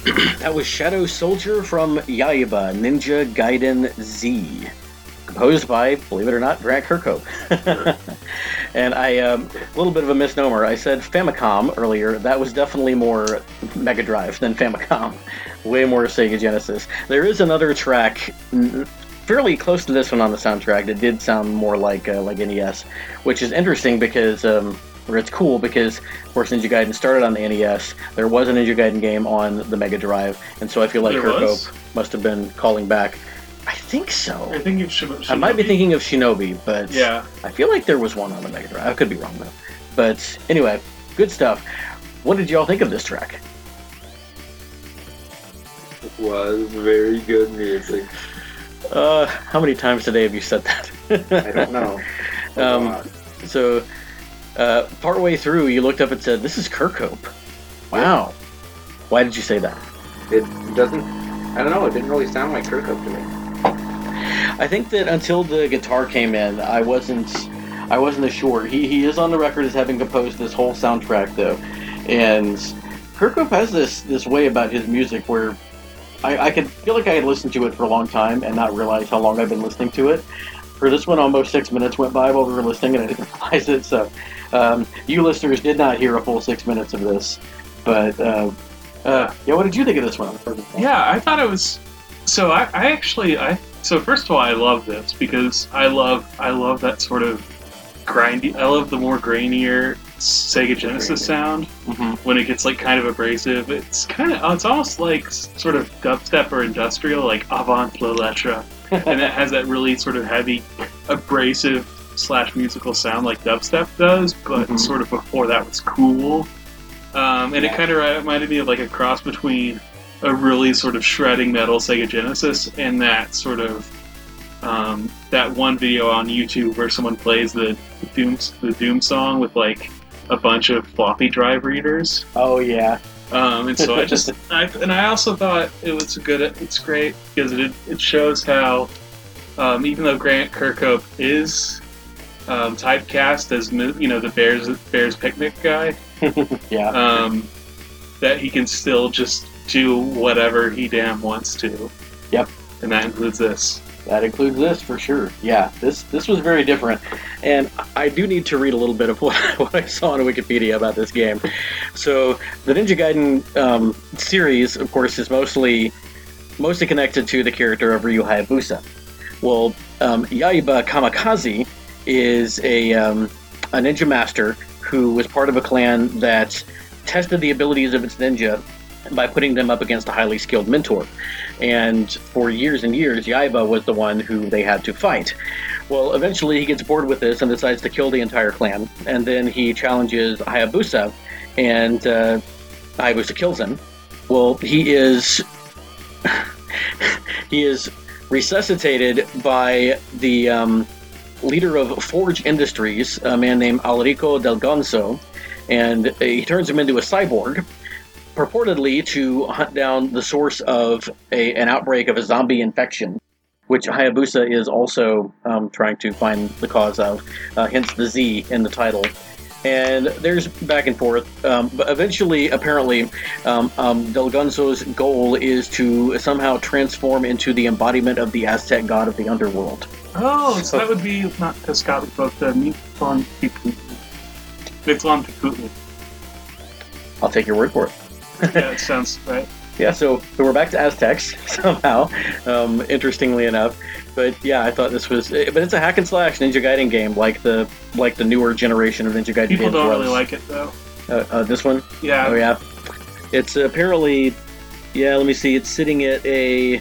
that was Shadow Soldier from Yaiba Ninja Gaiden Z. Composed by, believe it or not, Grant Kirkhope. and I, a um, little bit of a misnomer. I said Famicom earlier. That was definitely more Mega Drive than Famicom. Way more Sega Genesis. There is another track fairly close to this one on the soundtrack that did sound more like uh, like NES, which is interesting because um, or it's cool because of course Ninja Gaiden started on the NES. There was a Ninja Gaiden game on the Mega Drive, and so I feel like There Kirkhope was? must have been calling back. I think so. I think you should. I might be thinking of Shinobi, but Yeah. I feel like there was one on the Mega Drive. I could be wrong though. But anyway, good stuff. What did y'all think of this track? It was very good music. Uh, how many times today have you said that? I don't know. Um, So, uh, partway through, you looked up and said, "This is Kirkhope." Wow. Why did you say that? it doesn't. I don't know. It didn't really sound like Kirkhope to me. I think that until the guitar came in, I wasn't, I wasn't as sure. He he is on the record as having composed this whole soundtrack though, and Kirkhope has this this way about his music where I, I could feel like I had listened to it for a long time and not realize how long I've been listening to it. For this one, almost six minutes went by while we were listening, and I didn't realize it. So, um, you listeners did not hear a full six minutes of this, but uh, uh, yeah. What did you think of this one? Yeah, I thought it was. So I, I actually, I so first of all, I love this because I love, I love that sort of grindy. I love the more grainier Sega Genesis sound hmm when it gets like kind of abrasive. It's kind of, it's almost like sort of dubstep or industrial, like Avant la Lettre, and it has that really sort of heavy, abrasive slash musical sound like dubstep does, but Mhm. sort of before that was cool. Um, and it kind of reminded me of like a cross between a really sort of shredding metal Sega Genesis and that sort of um, that one video on YouTube where someone plays the Doom the Doom song with like a bunch of floppy drive readers. Oh yeah. Um, and so I just, I, and I also thought it was a good, it's great because it, it shows how, um, even though Grant Kirkhope is um, typecast as you know the Bears Bears picnic guy, Yeah. um, that he can still just do whatever he damn wants to. Yep. And that includes this. That includes this for sure. Yeah, this this was very different, and I do need to read a little bit of what, what I saw on Wikipedia about this game. So the Ninja Gaiden um, series, of course, is mostly mostly connected to the character of Ryu Hayabusa. Well, um, Yaiba Kamikaze is a um, a ninja master who was part of a clan that tested the abilities of its ninja by putting them up against a highly skilled mentor. And for years and years, Yaiba was the one who they had to fight. Well, eventually he gets bored with this and decides to kill the entire clan. And then he challenges Hayabusa, and uh, Hayabusa kills him. Well, he is he is resuscitated by the um, leader of Forge Industries, a man named Alarico Del Gonzo, and he turns him into a cyborg purportedly to hunt down the source of a, an outbreak of a zombie infection, which Hayabusa is also um, trying to find the cause of, uh, hence the Z in the title. And there's back and forth, um, but eventually, apparently, um, um, Delgonzo's goal is to somehow transform into the embodiment of the Aztec god of the underworld. Oh, so that would be not Tezcatlipoca, but the Mictlan Piputli. I'll take your word for it. Yeah, it sounds right. Yeah, so, so we're back to Aztecs somehow, um, interestingly enough. But yeah, I thought this was, eh, but it's a hack and slash Ninja Gaiden game, like the like the newer generation of Ninja Gaiden People don't was. really like it though. uh, uh, this one. Yeah, Oh yeah, it's apparently, yeah. Let me see. It's sitting at a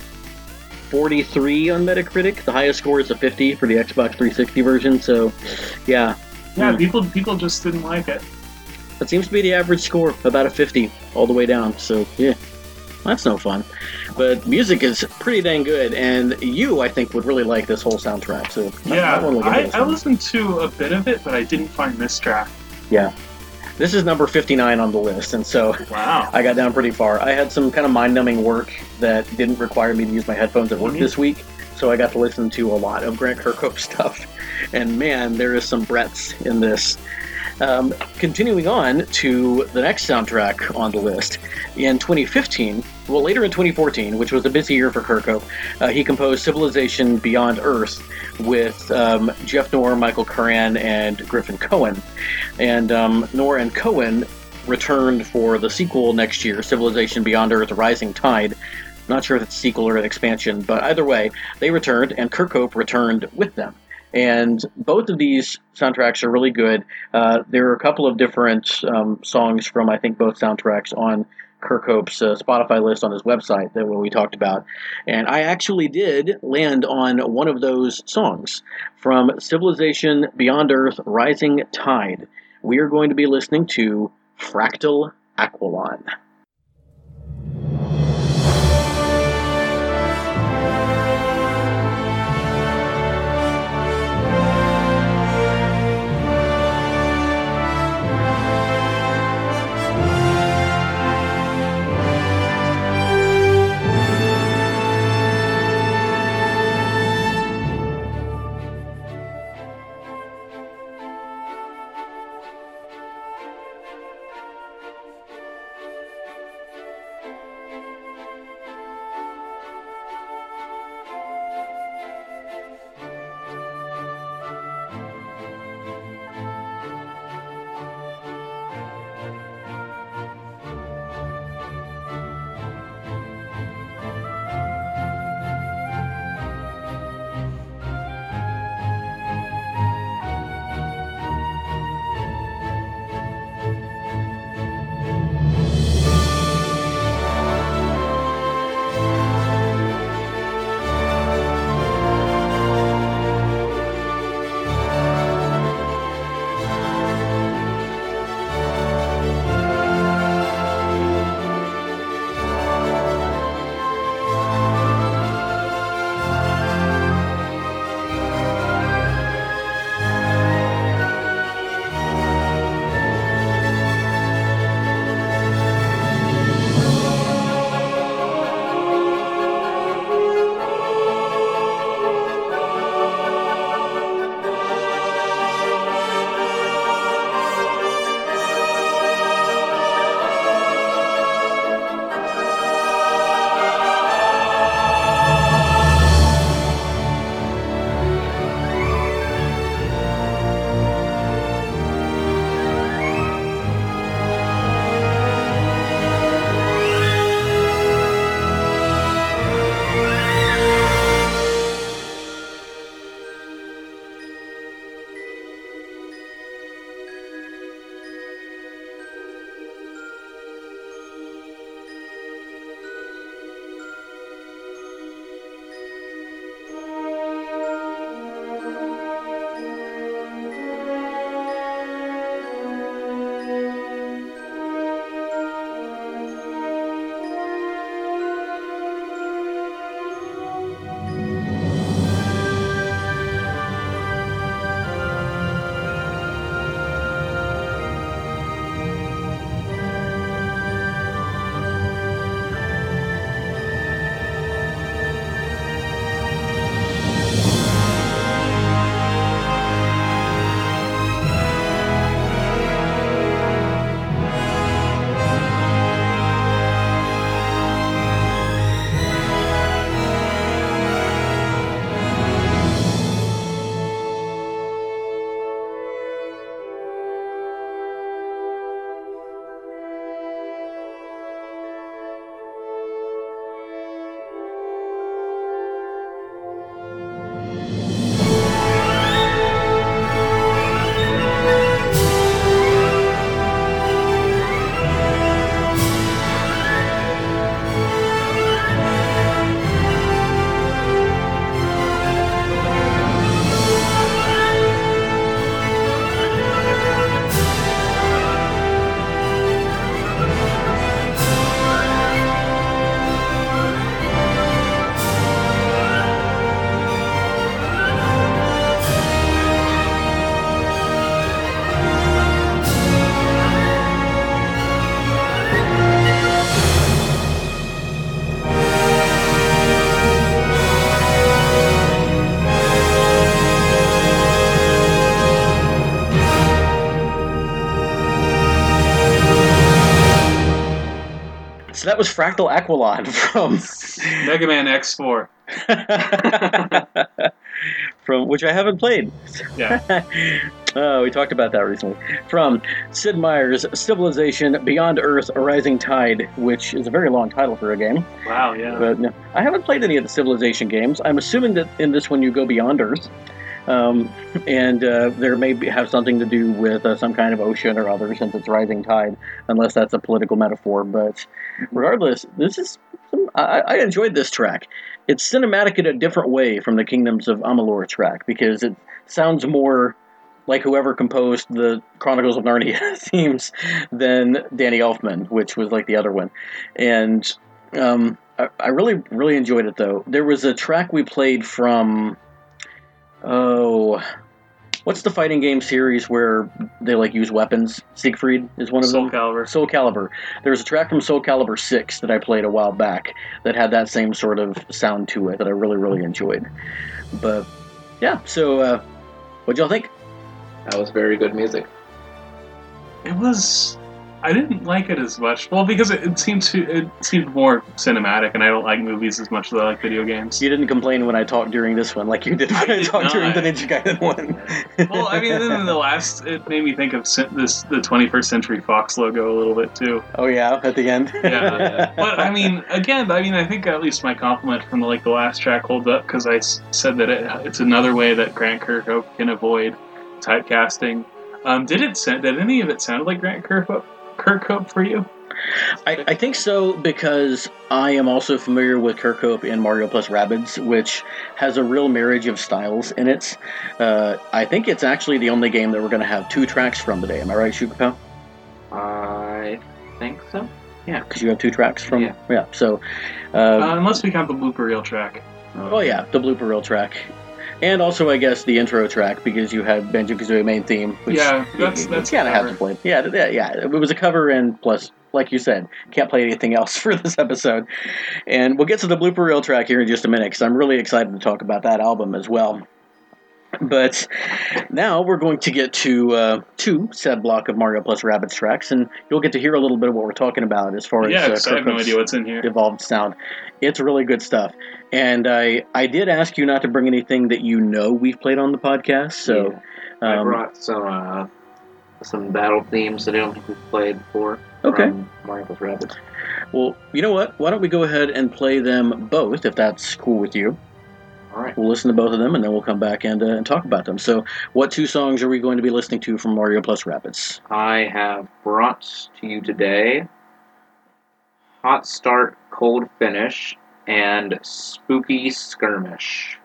43 on Metacritic. The highest score is a 50 for the Xbox 360 version. So, yeah, yeah. Hmm. People people just didn't like it. that seems to be the average score, about a 50 all the way down. So yeah, that's no fun. But music is pretty dang good, and you, I think, would really like this whole soundtrack. So Yeah, I, wanna look into I, I listened to a bit of it, but I didn't find this track. Yeah, this is number 59 on the list, and so Wow. I got down pretty far. I had some kind of mind-numbing work that didn't require me to use my headphones at work Mhm. this week, so I got to listen to a lot of Grant Kirkhope stuff. And man, there is some breadths in this. Um, continuing on to the next soundtrack on the list, in 2015, well, later in 2014, which was a busy year for Kirkhope, uh, he composed Civilization Beyond Earth with um, Geoff Knorr, Michael Curran, and Griffin Cohen. And um, Knorr and Cohen returned for the sequel next year, Civilization Beyond Earth Rising Tide. Not sure if it's a sequel or an expansion, but either way, they returned, and Kirkhope returned with them. And both of these soundtracks are really good. Uh, there are a couple of different um, songs from, I think, both soundtracks on Kirkhope's uh, Spotify list on his website that we talked about. And I actually did land on one of those songs from Civilization Beyond Earth Rising Tide. We are going to be listening to Fractal Aquilon. That was Fractal Aqualon from Mega Man X4. from which I haven't played. Yeah. oh, we talked about that recently. From Sid Meier's Civilization Beyond Earth: A Rising Tide, which is a very long title for a game. Wow. Yeah. But no, I haven't played any of the Civilization games. I'm assuming that in this one you go beyond Earth. Um, and uh, there may be, have something to do with uh, some kind of ocean or other since it's rising tide, unless that's a political metaphor. But regardless, this is some, I, I enjoyed this track. It's cinematic in a different way from the Kingdoms of Amalur track because it sounds more like whoever composed the Chronicles of Narnia themes than Danny Elfman, which was like the other one. And um, I, I really, really enjoyed it though. There was a track we played from Oh, what's the fighting game series where they like use weapons? Siegfried is one of Soul them. Calibur. Soul Calibur. There was a track from Soul Calibur 6 that I played a while back that had that same sort of sound to it that I really, really enjoyed. But yeah, so uh, what'd y'all think? That was very good music. It was. I didn't like it as much. Well, because it, it seemed to it seemed more cinematic, and I don't like movies as much as I like video games. You didn't complain when I talked during this one like you did when I, did talked during the not. Ninja Gaiden one. well, I mean, then in the last, it made me think of this the 21st Century Fox logo a little bit too. oh yeah, at the end. Yeah. But I mean, again, I mean, I think at least my compliment from the, like the last track holds up because I s- said that it, it's another way that Grant Kirkhope can avoid typecasting. Um, did it sound, did any of it sound like Grant Kirkhope, Kirkhope for you? I, I think so because I am also familiar with Kirkhope in Mario Plus Rabbids, which has a real marriage of styles in it. Uh, I think it's actually the only game that we're going to have two tracks from today. Am I right, Shukapow? I think so. Yeah, because you have two tracks from. Yeah. so, uh, Uh, unless we count the blooper reel track. oh yeah, the blooper reel track, and also I guess the intro track because you had Banjo Kazooie main theme. Which Yeah, that's- that's kind of have to play. Yeah, yeah, yeah. It was a cover, and plus, like you said, can't play anything else for this episode. And we'll get to the blooper reel track here in just a minute because I'm really excited to talk about that album as well. But now we're going to get to uh, two said block of Mario Plus Rabbids tracks, and you'll get to hear a little bit of what we're talking about as far Yeah, as uh, I have no idea what's in here. evolved sound. It's really good stuff. And I I did ask you not to bring anything that you know we've played on the podcast. So I um, brought some uh, some battle themes that I don't think we've played before. Okay. Plus Rabbids. well, you know what? Why don't we go ahead and play them both if that's cool with you? All right. We'll listen to both of them and then we'll come back and, uh, and talk about them. So, what two songs are we going to be listening to from Mario Plus Rabbids? I have brought to you today Hot Start, Cold Finish, and Spooky Skirmish.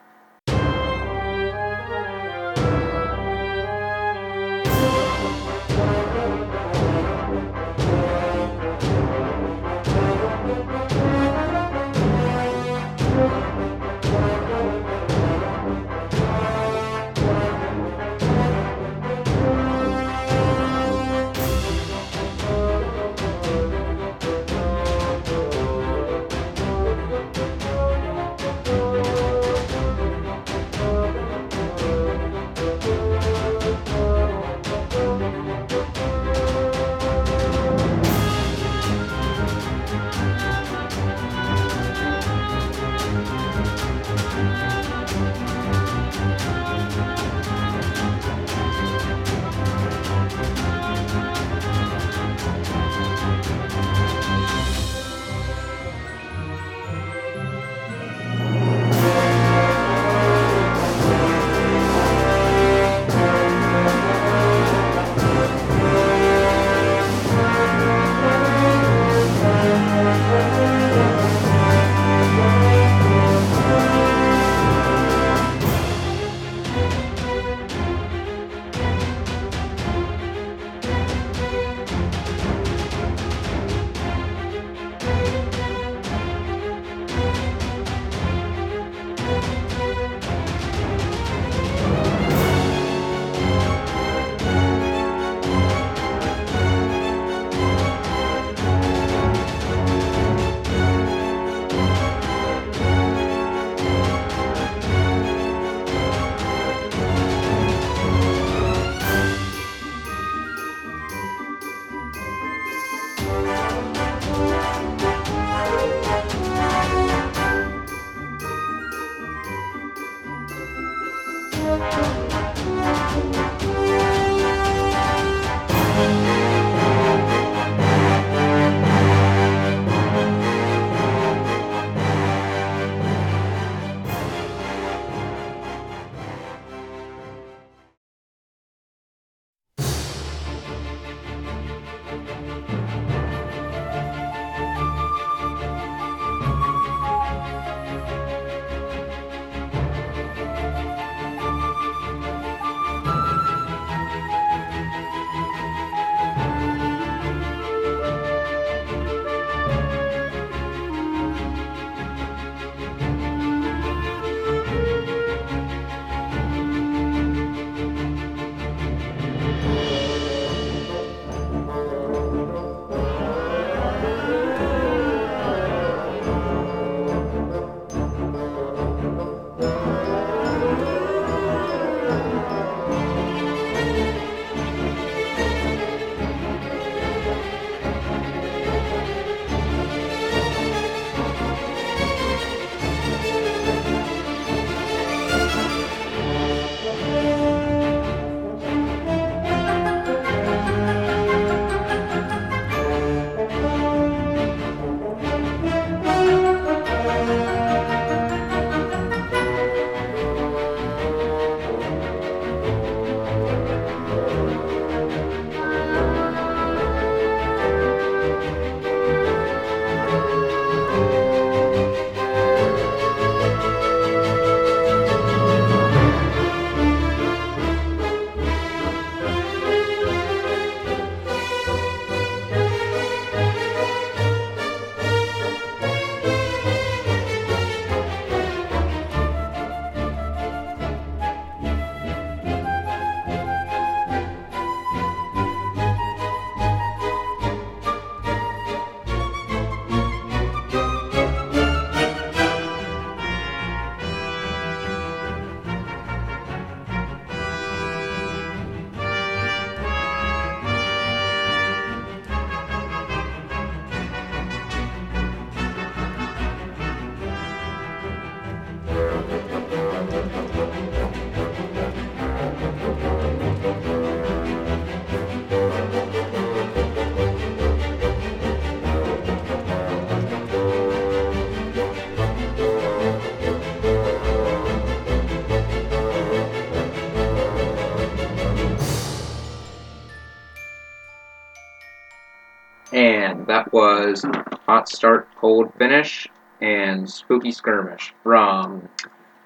That was Hot Start, Cold Finish, and Spooky Skirmish from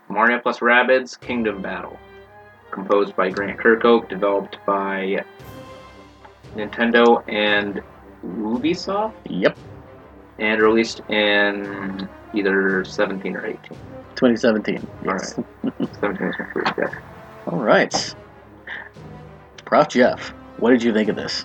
Mario plus Rabbids Kingdom Battle. Composed by Grant Kirkhope, developed by Nintendo and Ubisoft, Yep, and released in either 17 or 18. 2017. All Yes. 17 was my first guess. All right. Prof Jeff, what did you think of this?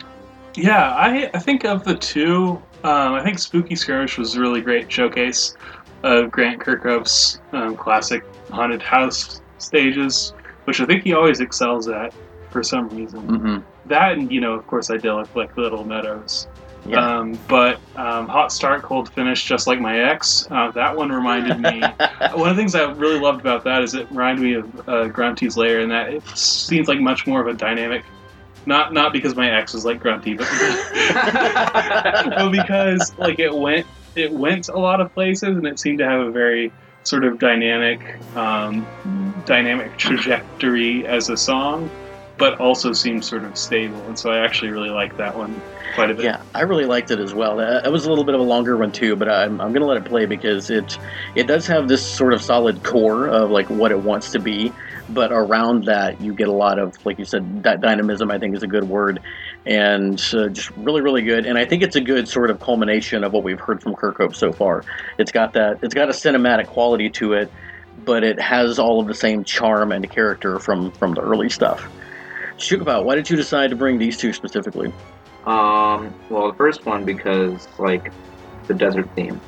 Yeah, I, I think of the two, um, I think Spooky Skirmish was a really great showcase of Grant Kirkhope's um, classic haunted house stages, which I think he always excels at for some reason. Mm-hmm. That and, you know, of course, idyllic like Little Meadows. Yeah. Um, but um, Hot Start, Cold Finish, just like my ex, uh, that one reminded me. one of the things I really loved about that is it reminded me of uh, Grunty's Lair, and that it seems like much more of a dynamic. Not not because my ex was like Grunty, but but because like it went it went a lot of places, and it seemed to have a very sort of dynamic um, dynamic trajectory as a song, but also seemed sort of stable, and so I actually really liked that one quite a bit. Yeah, I really liked it as well. Uh, It was a little bit of a longer one too, but I'm, I'm going to let it play because it it does have this sort of solid core of like what it wants to be, but around that you get a lot of like you said that dynamism. I think is a good word, and uh, just really really good. And I think it's a good sort of culmination of what we've heard from Kirkhope so far. It's got that it's got a cinematic quality to it, but it has all of the same charm and character from from the early stuff. Shukapow, why did you decide to bring these two specifically? Um, well, the first one because like the desert theme.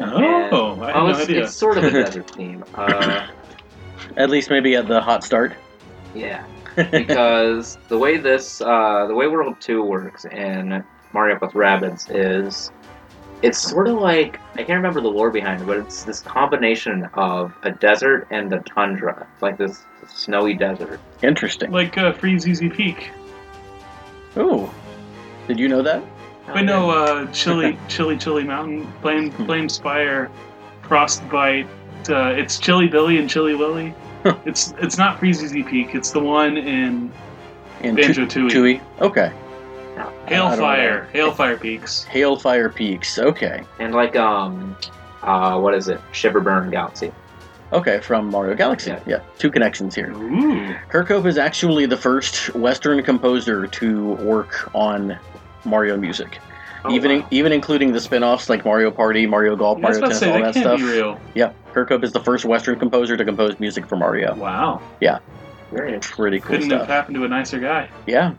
Oh, I had oh, no it's, idea. it's sort of a desert theme. Uh, At least maybe at the hot start. yeah, because the way this, uh, the way World Two works in Mario plus Rabbids is it's sort of like I can't remember the lore behind it, but it's this combination of a desert and the tundra, It's like this snowy desert. Interesting. Like uh, Freezeezy Peak. Oh, did you know that? But no, uh, Chili, Chili, Chili Mountain, Flame, Hmm. Flame Spire, Frostbite. Uh, it's Chili Billy and Chili Willy. it's it's not Freezeezy Peak. It's the one in And Banjo Tooie. Tooie. Okay. Hailfire. Hailfire Peaks. Hailfire Peaks. Okay. and like um, uh, what is it? Shiverburn Galaxy. Okay, from Mario Galaxy. Yeah. Yeah, two connections here. Ooh. Kirkhope is actually the first Western composer to work on Mario music, Oh, even wow. even including the spin-offs like Mario Party, Mario Golf, was Mario Tennis, say all that that stuff. real. Yeah, Kirkhope is the first Western composer to compose music for Mario. Wow. Yeah. Very. Pretty cool Couldn't have happened to a nicer guy. Yeah,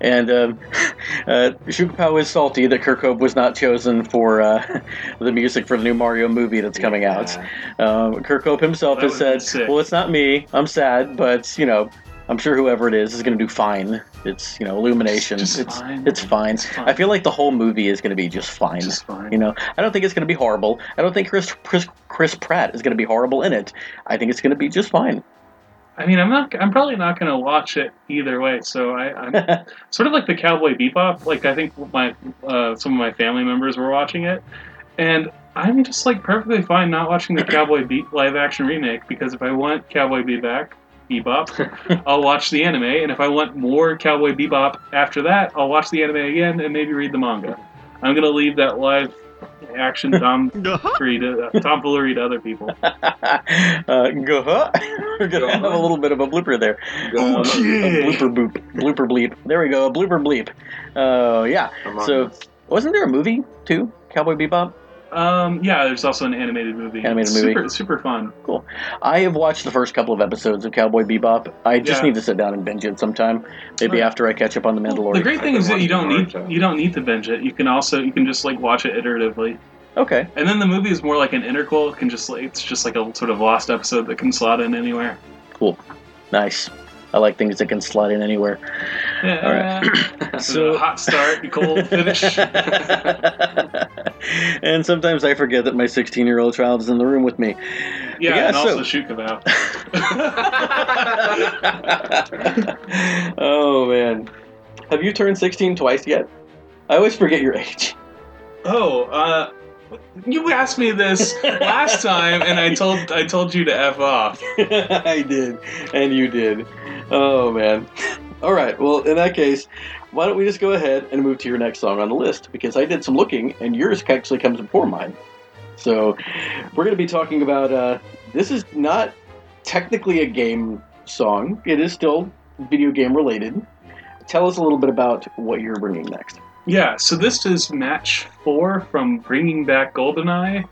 and um, uh, is salty that Kirkhope was not chosen for uh, the music for the new Mario movie that's coming out. Yeah. Um, Kirkhope himself That has said, "Well, it's not me. I'm sad, but you know, I'm sure whoever it is is going to do fine. It's you know, Illumination. Just it's fine. it's fine. It's fine. I feel like the whole movie is going to be just fine. Just fine. you know, I don't think it's going to be horrible. I don't think Chris Chris, Chris Pratt is going to be horrible in it. I think it's going to be just fine. I mean, I'm not. I'm probably not going to watch it either way. So I, I'm sort of like the Cowboy Bebop. Like I think my uh, some of my family members were watching it, and I'm just like perfectly fine not watching the Cowboy Be- live action remake because if I want Cowboy Bebop, Bebop, I'll watch the anime, and if I want more Cowboy Bebop after that, I'll watch the anime again and maybe read the manga. I'm gonna leave that live action tomfoolery to uh, tomfoolery to other people. uh, go, huh? We're going to have a little bit of a blooper there. Go A on. blooper boop, blooper bleep. There we go, a blooper bleep. Oh yeah. So- Wasn't there a movie too? Cowboy Bebop. Um, yeah, there's also an animated movie. Animated It's movie. Super, super fun. Cool. I have watched the first couple of episodes of Cowboy Bebop. I just Yeah. need to sit down and binge it sometime. Maybe Sure. after I catch up on the Well, Mandalorian. the great thing is that you don't need you don't need to binge it. You can also you can just like watch it iteratively. Okay. And then the movie is more like an interquel. It can just like it's just like a sort of lost episode that can slot in anywhere. Cool. Nice. I like things that can slide in anywhere. Yeah. So- so hot start, cold finish. and sometimes I forget that my 16 year old child is in the room with me. Yeah, Yeah, and so- also shoot about. oh man. Have you turned 16 twice yet? I always forget your age. oh, uh, you asked me this last time, and I told I told you to f off. I did, and you did. Oh man. All right. Well, in that case, why don't we just go ahead and move to your next song on the list? Because I did some looking, and yours actually comes before mine. So we're going to be talking about. Uh, this is not technically a game song. It is still video game related. Tell us a little bit about what you're bringing next. Yeah, so this is match four from Bringing Back Goldeneye.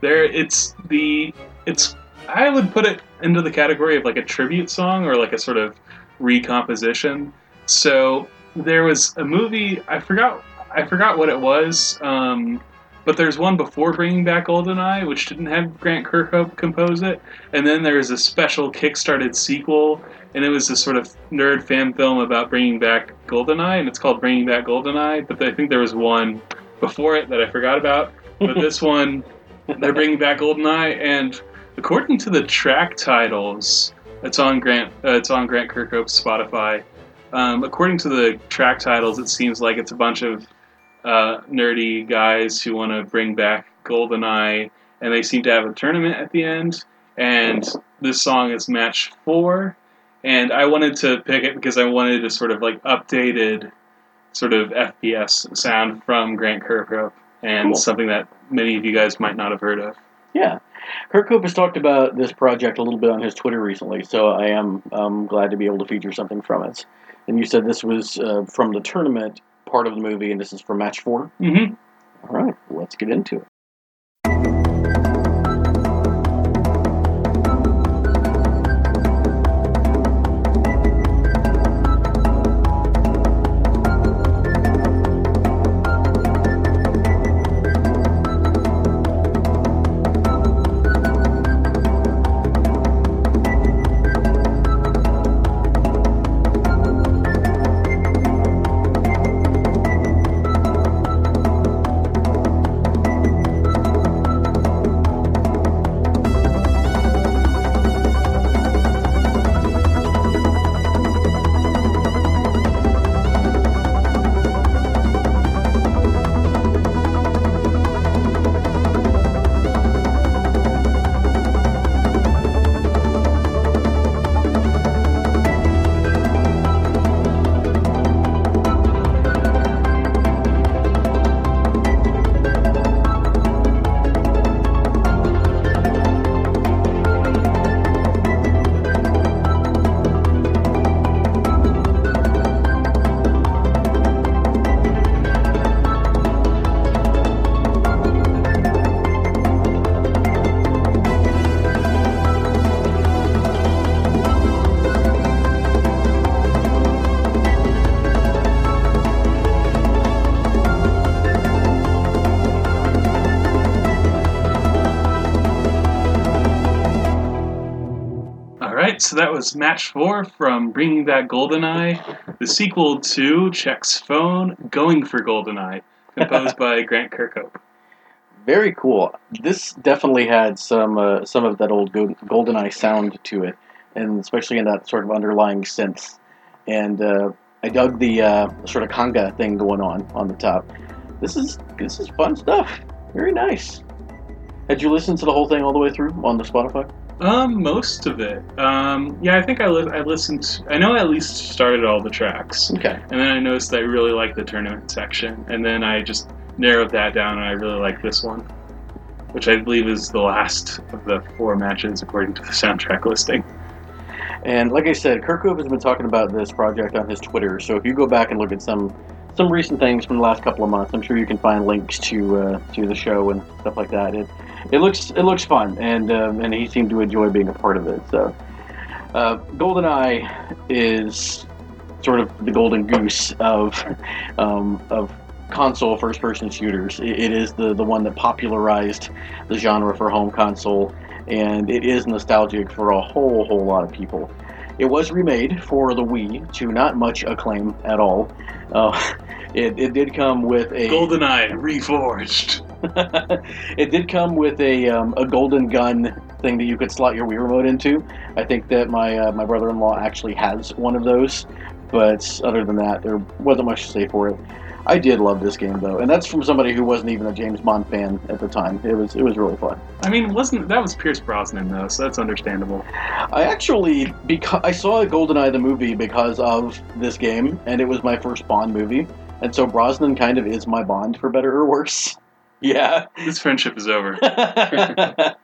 There, it's the it's. I would put it into the category of like a tribute song or like a sort of recomposition. So there was a movie. I forgot. I forgot what it was. Um, but there's one before Bringing Back Goldeneye, which didn't have Grant Kirkhope compose it, and then there's a special kickstarted sequel, and it was a sort of nerd fan film about bringing back Goldeneye, and it's called Bringing Back Goldeneye. But I think there was one before it that I forgot about. But this one, they're bringing back Goldeneye, and according to the track titles, it's on Grant. Uh, it's on Grant Kirkhope's Spotify. Um, according to the track titles, it seems like it's a bunch of uh, nerdy guys who want to bring back Goldeneye, and they seem to have a tournament at the end. And this song is match four, and I wanted to pick it because I wanted a sort of like updated, sort of FPS sound from Grant Kirkhope, and Cool. something that many of you guys might not have heard of. Yeah. Kirkhope has talked about this project a little bit on his Twitter recently, so I am um, glad to be able to feature something from it. And you said this was uh, from the tournament part of the movie, and this is from match four. Mm-hmm. All right, let's get into it. So that was match four from Bringing Back Goldeneye, the sequel to Check's Phone, Going for Goldeneye, composed by Grant Kirkhope. Very cool. This definitely had some uh, some of that old Go- GoldenEye sound to it, and especially in that sort of underlying synth. And uh, I dug the uh, sort of conga thing going on on the top. This is this is fun stuff. Very nice. Had you listened to the whole thing all the way through on the Spotify? Um, most of it. Um, yeah, I think I, li- I listened. I know I at least started all the tracks, Okay. and then I noticed that I really liked the tournament section, and then I just narrowed that down, and I really like this one, which I believe is the last of the four matches according to the soundtrack listing. And like I said, Kirkhope has been talking about this project on his Twitter. So if you go back and look at some some recent things from the last couple of months, I'm sure you can find links to uh, to the show and stuff like that. It it looks it looks fun, and um, and he seemed to enjoy being a part of it. So, uh, GoldenEye is sort of the golden goose of um, of console first person shooters. It, it is the the one that popularized the genre for home console and it is nostalgic for a whole whole lot of people. It was remade for the Wii to not much acclaim at all. Uh, it, it did come with a GoldenEye reforged. it did come with a um, a golden gun thing that you could slot your Wii remote into. I think that my uh, my brother-in-law actually has one of those, but other than that, there wasn't much to say for it. I did love this game though, and that's from somebody who wasn't even a James Bond fan at the time. It was it was really fun. I mean, wasn't that was Pierce Brosnan though, so that's understandable. I actually because I saw GoldenEye the movie because of this game, and it was my first Bond movie, and so Brosnan kind of is my Bond for better or worse. Yeah, This friendship is over.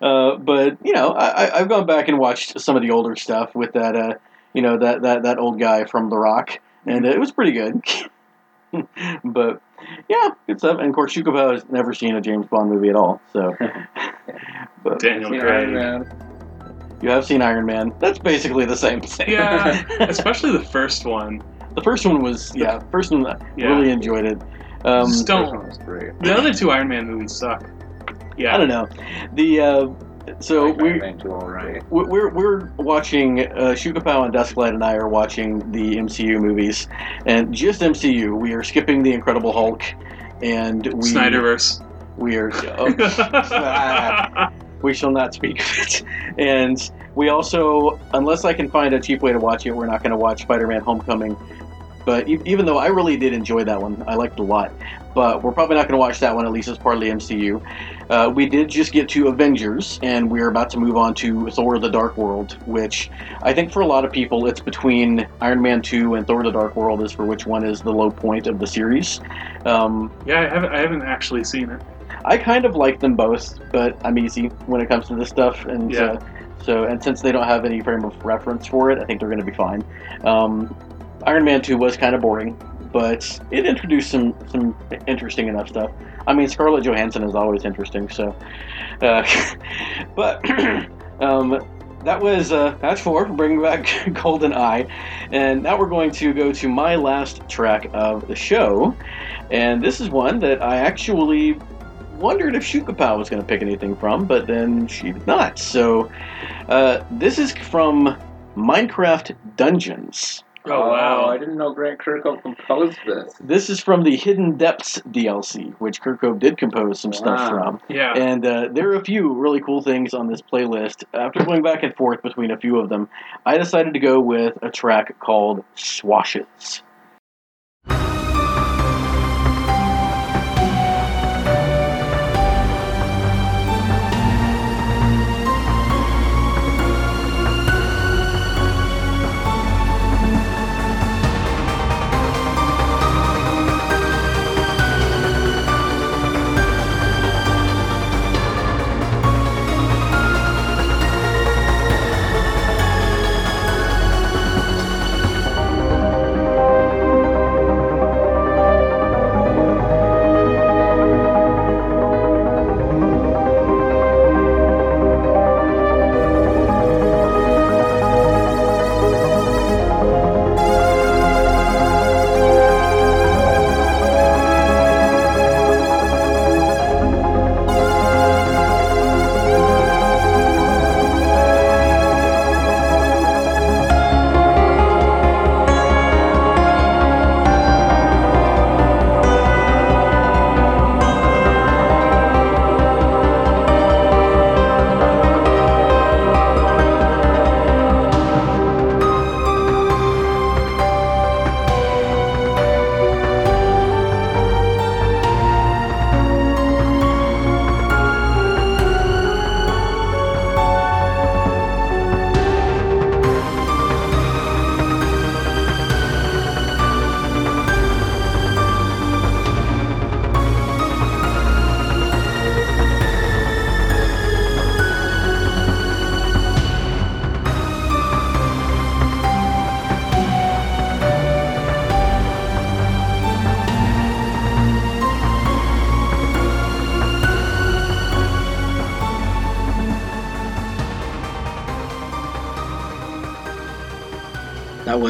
uh, but you know, I, I- I've gone back and watched some of the older stuff with that, uh, you know, that, that that old guy from The Rock, and it was pretty good. but yeah, good stuff. And of course, Shukapow has never seen a James Bond movie at all, so. but Daniel Craig. Iron Man. you have seen Iron Man. That's basically the same thing. Yeah, especially the first one. The first one was yeah. First one I Yeah. really enjoyed it. Um, Just don't. great. The other two Iron Man movies suck. Yeah. I don't know. The uh, so Like we Iron Man 2, all right. we're we're watching uh, Shukapow and Dusklight and I are watching the MCU movies, and just MCU. We are skipping the Incredible Hulk, and we Snyderverse. we are oh, we shall not speak of it. And we also, unless I can find a cheap way to watch it, we're not going to watch Spider-Man: Homecoming. But e- even though I really did enjoy that one, I liked it a lot. But we're probably not going to watch that one at least as part of the MCU. Uh, we did just get to Avengers, and we're about to move on to Thor: The Dark World, which I think for a lot of people, it's between Iron Man 2 and Thor: The Dark World is for which one is the low point of the series. Um, yeah, I haven't. I haven't actually seen it. I kind of like them both, but I'm easy when it comes to this stuff, and Yeah. uh, so and since they don't have any frame of reference for it, I think they're going to be fine. Um, Iron Man Two was kind of boring, but it introduced some some interesting enough stuff. I mean, Scarlett Johansson is always interesting, so. Uh, but um, that was uh, match four, bringing back Golden Eye, and now we're going to go to my last track of the show, and this is one that I actually wondered if Shukapow was going to pick anything from, but then she did not. So uh, this is from Minecraft Dungeons. Oh, wow. I didn't know Grant Kirkhope composed this. This is from the Hidden Depths DLC, which Kirkhope did compose some stuff Wow. from. Yeah. And uh, there are a few really cool things on this playlist. After going back and forth between a few of them, I decided to go with a track called Swashes.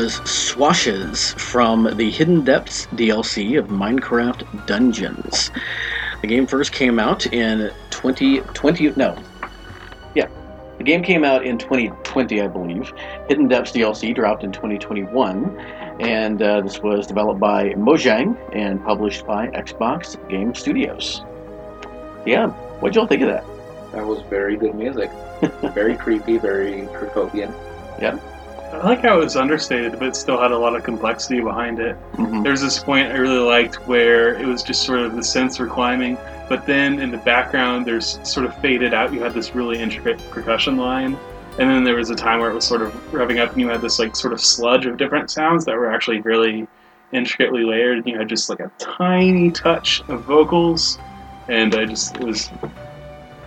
Was Swashes from the Hidden Depths DLC of Minecraft Dungeons. The game first came out in 2020. No. Yeah. The game came out in 2020, I believe. Hidden Depths DLC dropped in 2021. And uh, this was developed by Mojang and published by Xbox Game Studios. Yeah. What'd y'all think of that? That was very good music. very creepy, very Kirkhopian. I like how it was understated, but it still had a lot of complexity behind it. Mhm. There's this point I really liked where it was just sort of the synths were climbing, but then in the background, there's sort of faded out. You had this really intricate percussion line, and then there was a time where it was sort of revving up, and you had this like sort of sludge of different sounds that were actually really intricately layered. And you had just like a tiny touch of vocals, and I just it was.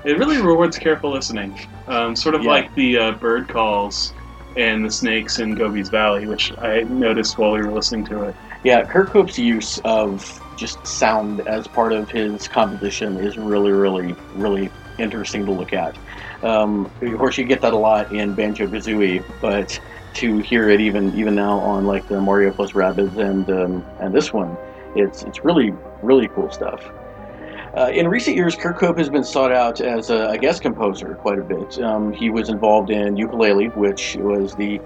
It really rewards careful listening, um, sort of Yeah. like the uh, bird calls and the snakes in Gobi's Valley, which I noticed while we were listening to it. Yeah, Kirkhope's use of just sound as part of his composition is really, really, really interesting to look at. Um, of course, you get that a lot in Banjo Kazooie, but to hear it even even now on like the Mario plus Rabbids and um, and this one, it's it's really really cool stuff. Uh, in recent years, Kirk Kirkhope has been sought out as a, a guest composer quite a bit. Um, he was involved in Yooka-Laylee, which was the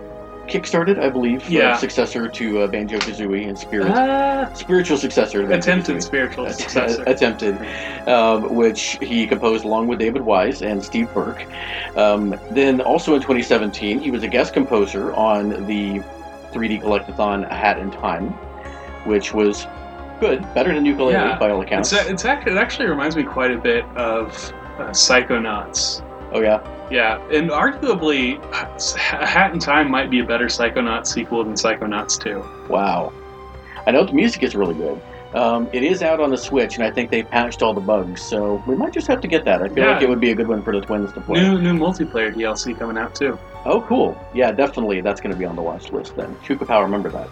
kickstarted, I believe, uh, successor to uh, Banjo Kazooie and Spirit Ah, spiritual successor to Banjo-Kazooie. attempted spiritual successor. attempted, um, which he composed along with David Wise and Steve Burke. Um, then, also in 2017, he was a guest composer on the 3D Collectathon A Hat in Time, which was good, better than Yooka-Laylee Yeah. by all It's, accounts. it's act- it actually reminds me quite a bit of uh, Psychonauts. oh yeah, Yeah, and arguably, Hat in Time might be a better Psychonauts sequel than Psychonauts 2. wow. I know the music is really good. Um, it is out on the Switch, and I think they patched all the bugs, so we might just have to get that. I feel Yeah. like it would be a good one for the twins to play. New new multiplayer DLC coming out too. Oh, cool. Yeah, definitely. That's going to be on the watch list then. Shukapow, remember that.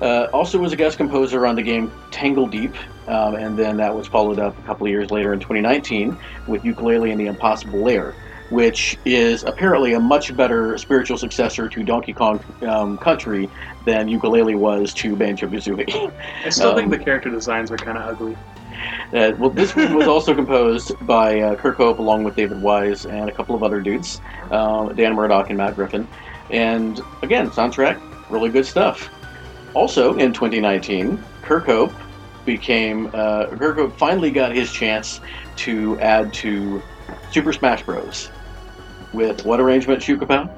Uh, also was a guest composer on the game Tangledeep, um, and then that was followed up a couple of years later in 2019 with Yooka-Laylee and the Impossible Lair, which is apparently a much better spiritual successor to Donkey Kong um, Country than Yooka-Laylee was to Banjo Kazooie. I still Um, think the character designs are kind of ugly. Uh, well, this one was also composed by uh, Kirkhope along with David Wise and a couple of other dudes, um, Dan Murdoch and Matt Griffin. And again, soundtrack, really good stuff. Also in 2019, Kirkhope became, uh, Kirkhope finally got his chance to add to Super Smash Bros. With what arrangement, Shukapow?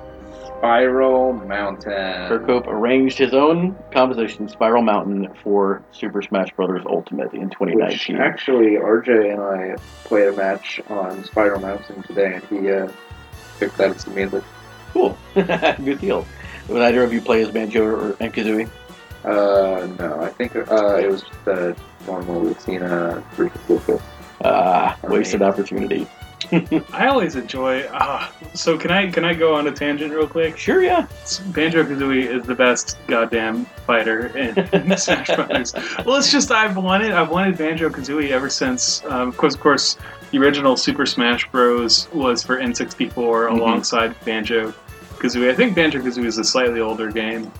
Spiral Mountain. Kirkhope arranged his own composition, Spiral Mountain, for Super Smash Bros. Ultimate in Which 2019. actually, RJ and I played a match on Spiral Mountain today, and he uh, picked that as the music. Cool. Good deal. Would either of you play as Banjo or Kazooie? Uh, no, I think uh, it was just the one where we've seen uh, Rufus Lucas. Ah, wasted opportunity. I always enjoy. Ah, so can I can I go on a tangent real quick? Sure, yeah. Banjo Kazooie is the best goddamn fighter in Smash Brothers. Well, it's just I've wanted I've wanted Banjo Kazooie ever since. Um, of course, of course, the original Super Smash Bros. was for N64 Mhm. alongside Banjo Kazooie. I think Banjo Kazooie is a slightly older game,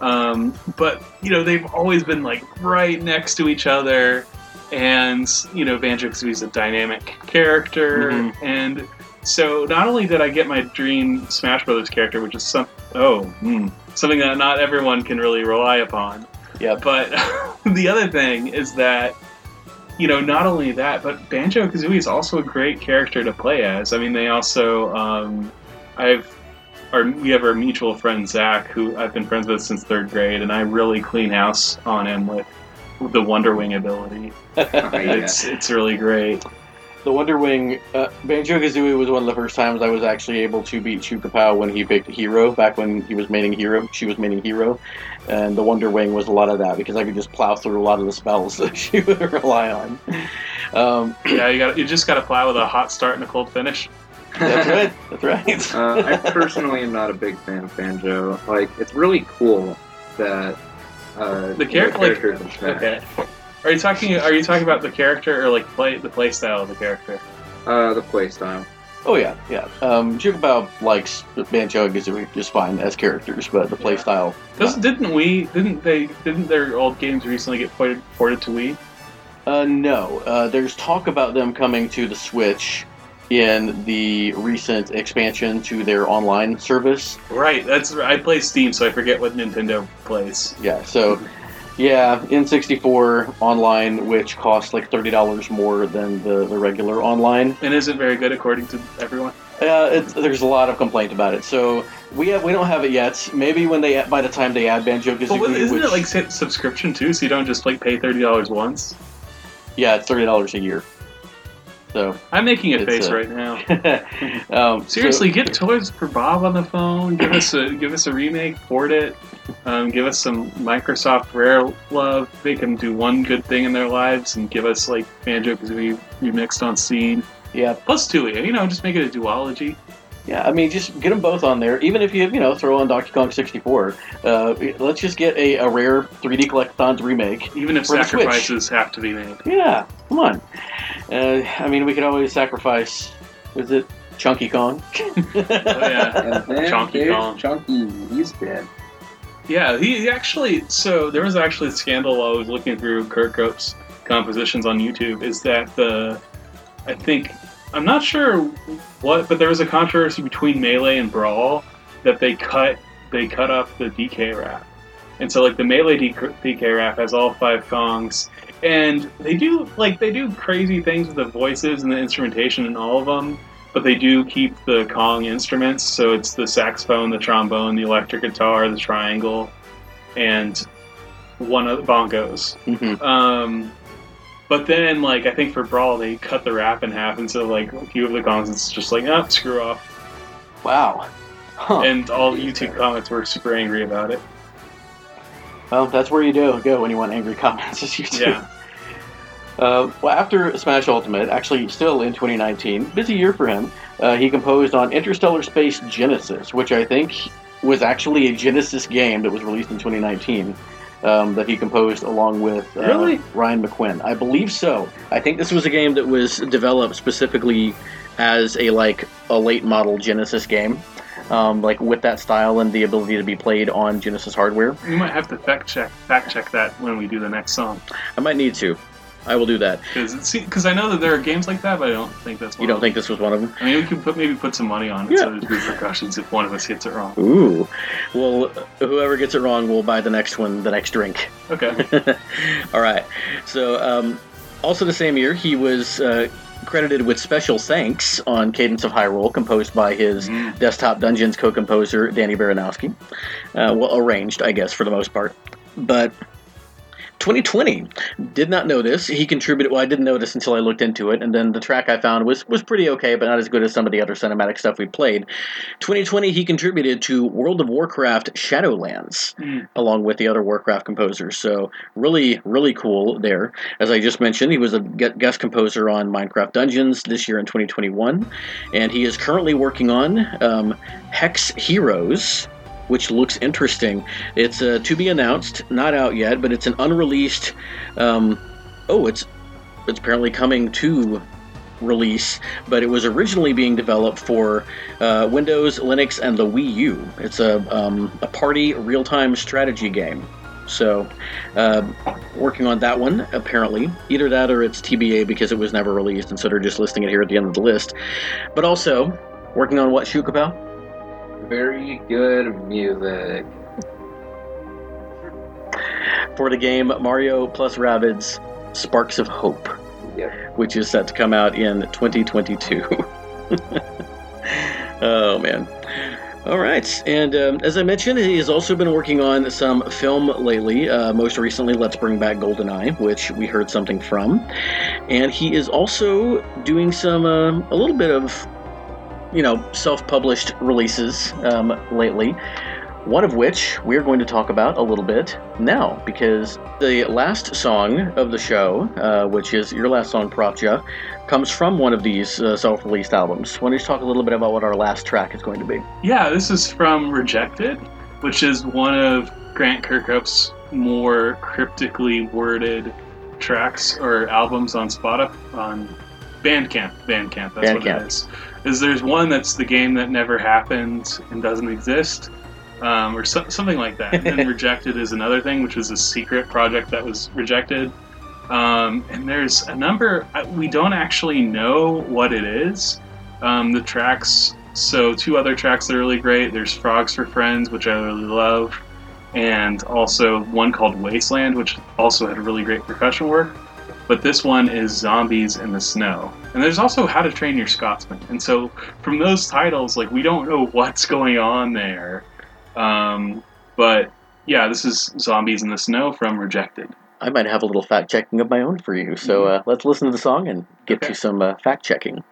um, but you know they've always been like right next to each other, and you know Banjo is a dynamic character, Mhm. and so not only did I get my dream Smash Brothers character, which is some oh hmm, something that not everyone can really rely upon, Yeah. but the other thing is that you know not only that, but Banjo Kazooie is also a great character to play as. I mean, they also um, I've our we have our mutual friend Zach, who I've been friends with since third grade, and I really clean house on him with the Wonder Wing ability. It's it's really great. the Wonder Wing, uh, Banjo Kazooie was one of the first times I was actually able to beat Shukapow when he picked Hero, back when he was maining Hero. She was maining Hero. And the Wonder Wing was a lot of that because I could just plow through a lot of the spells that she would rely on. Um, Yeah, you got you just got to plow with a hot start and a cold finish. That's right. That's right. Uh, I personally am not a big fan of Banjo. Like, it's really cool that uh, The character- like- characters in Okay. Are you talking? Are you talking about the character or like play the play style of the character? Uh, the play style. Oh yeah, yeah. Um, Shukapow likes Banjo and Kazooie just fine as characters, but the playstyle. Does, didn't we? Didn't they? Didn't their old games recently get ported, ported to Wii? Uh, no. Uh, there's talk about them coming to the Switch in the recent expansion to their online service. Right. That's I play Steam, so I forget what Nintendo plays. Yeah. So. Yeah, N64 online, which costs like thirty dollars more than the, the regular online. And isn't very good according to everyone. Uh, it's, there's a lot of complaint about it. So we have we don't have it yet. Maybe when they by the time they add Banjo But Kazooie, what- isn't which, it like subscription too? So you don't just like pay thirty dollars once. yeah, it's thirty dollars a year. So I'm making a face uh, right now. um, so- Seriously, get Toys for Bob on the phone. Give us a give us a remake, port it. Um, give us some Microsoft Rare love. Make can do one good thing in their lives and give us like Banjo Kazooie remixed on scene. yeah, Plus Tooie, you know, just make it a duology. yeah. I mean, just get them both on there. Even if you you know throw on Donkey Kong 64, uh, let's just get a, a rare 3D Collectathons remake. Even if For the Switch. sacrifices have to be made. Yeah, come on. Uh, I mean, we could always sacrifice. Was it Chunky Kong? Oh yeah. Chunky Kong. Chunky, he's dead. Yeah, he he actually. So there was actually a scandal while I was looking through Kirkhope's compositions on YouTube. Is that the? I think I'm not sure what, but there was a controversy between Melee and Brawl that they cut they cut up the DK rap, and so like the Melee DK, DK rap has all five Kongs, and they do like they do crazy things with the voices and the instrumentation in all of them. But they do keep the Kong instruments, so it's the saxophone, the trombone, the electric guitar, the triangle, and one of the bongos. hmm Um, but then, like, I think for Brawl, they cut the rap in half, and so, like, a few of the Kongs, it's just like, ah, screw off. Wow. Huh. And all YouTube comments were super angry about it. Well, that's where you do go when you want angry comments, is YouTube. Yeah. Uh, well, after Smash Ultimate, actually still in 2019, busy year for him, uh, he composed on Interstellar Space Genesis, which I think was actually a Genesis game that was released in 2019. Um, that he composed along with uh, Really? Ryan McQuinn. I believe so. I think this was a game that was developed specifically as a like a late model Genesis game, um, like with that style and the ability to be played on Genesis hardware. We might have to fact check fact check that when we do the next song. I might need to. I will do that. Because I know that there are games like that, but I don't think that's one You don't think this was one of them? them. I mean, we could put, maybe put some money on it Yeah. so there's repercussions if one of us gets it wrong. Ooh. Well, whoever gets it wrong will buy the next one, the next drink. Okay. All right. So, um, also the same year, he was uh, credited with special thanks on Cadence of Hyrule, composed by his Mm. Desktop Dungeons co-composer Danny Baranowski. Uh, well, arranged, I guess, for the most part. But 2020 did not know this. He contributed. Well, I didn't notice until I looked into it, and then the track I found was was pretty okay, but not as good as some of the other cinematic stuff we played. 2020, he contributed to World of Warcraft Shadowlands Mm. along with the other Warcraft composers. So really, really cool there. As I just mentioned, he was a guest composer on Minecraft Dungeons this year in 2021, and he is currently working on um, Hex Heroes. Which looks interesting. It's uh, to be announced, not out yet, but it's an unreleased. Um, oh, it's it's apparently coming to release, but it was originally being developed for uh, Windows, Linux, and the Wii U. It's a, um, a party real time strategy game. So, uh, working on that one, apparently. Either that or it's TBA because it was never released, and so they're just listing it here at the end of the list. But also, working on what, Shukapow? Very good music. For the game Mario plus Rabbids Sparks of Hope. Which is set to come out in 2022. oh man. All right, and um, as I mentioned, he has also been working on some film lately. Uh, most recently, Let's Bring Back GoldenEye, which we heard something from, and he is also doing some uh, a little bit of, you know, self-published releases um, lately. One of which we're going to talk about a little bit now, because the last song of the show, uh, which is your last song, Prof Jeff, comes from one of these uh, self released albums. Why don't you talk a little bit about what our last track is going to be? Yeah, this is from Rejected, which is one of Grant Kirkhope's more cryptically worded tracks or albums on Spotify on Bandcamp. Bandcamp. That's what it is. Is there's one that's the game that never happened and doesn't exist, um, or so, something like that. and rejected is another thing, which was a secret project that was rejected. Um, and there's a number we don't actually know what it is. Um, the tracks. So two other tracks that are really great. There's Frogs for Friends, which I really love, and also one called Wasteland, which also had really great percussion work. But this one is Zombies in the Snow. And there's also How to Train Your Scotsman. And so from those titles, like we don't know what's going on there. Um, but yeah, this is Zombies in the Snow from Rejected. I might have a little fact checking of my own for you. So uh, let's listen to the song and get Okay. to some uh, fact checking.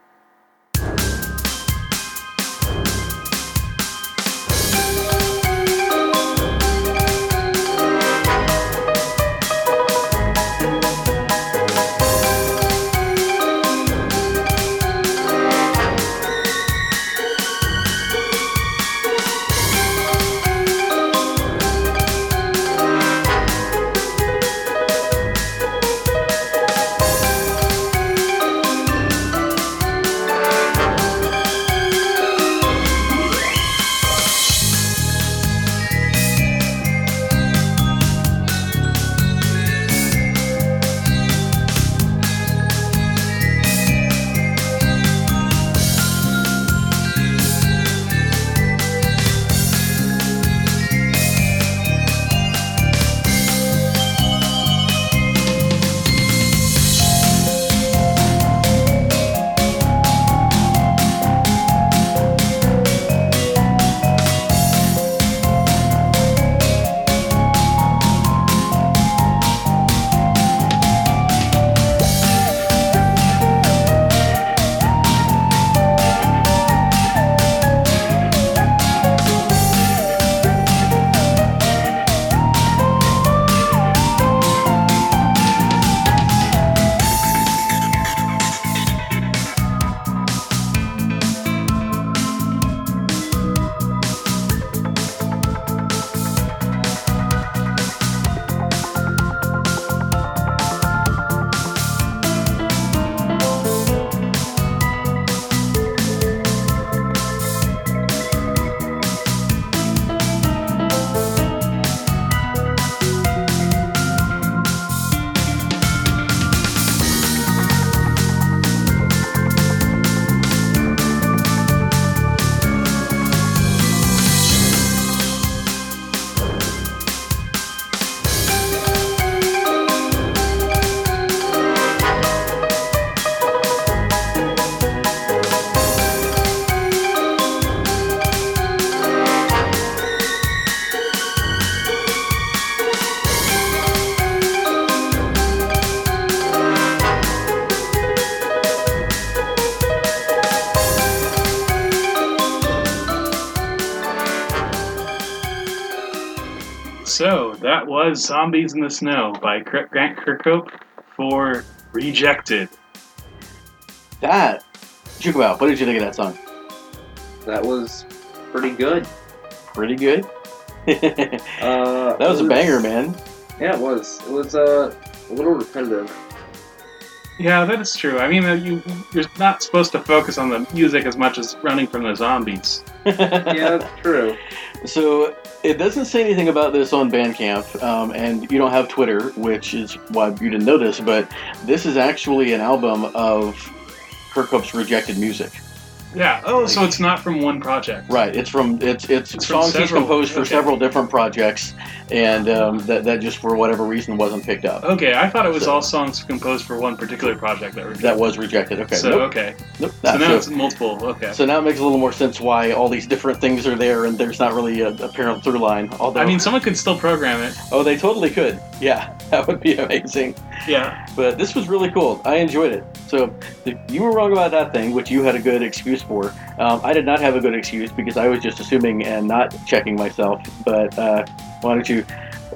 Was Zombies in the Snow by Grant Kirkhope for Rejected. That, Shukapow, what did you think of that song? That was pretty good. Pretty good. that Uh, was a banger, man. Yeah, it was. It was uh, a little repetitive. Yeah, that is true. I mean, uh, you, you're not supposed to focus on the music as much as running from the zombies. Yeah, that's true. So it doesn't say anything about this on Bandcamp, um, and you don't have Twitter, which is why you didn't know this. But this is actually an album of Kirkhope's rejected music. Yeah. Oh, so it's not from one project. Right. It's from it's it's, It's songs he's composed for okay. several different projects, and um, that that just for whatever reason wasn't picked up. Okay, I thought it was So- all songs composed for one particular project that were. That was rejected. Okay. So nope. okay. Nope. So now it's multiple. Okay. So now it makes a little more sense why all these different things are there, and there's not really a apparent through line. Although, I mean, someone could still program it. oh, they totally could. Yeah, that would be amazing. Yeah. But this was really cool. I enjoyed it. So if you were wrong about that thing, which you had a good excuse for. Um, I did not have a good excuse because I was just assuming and not checking myself. But uh, why don't you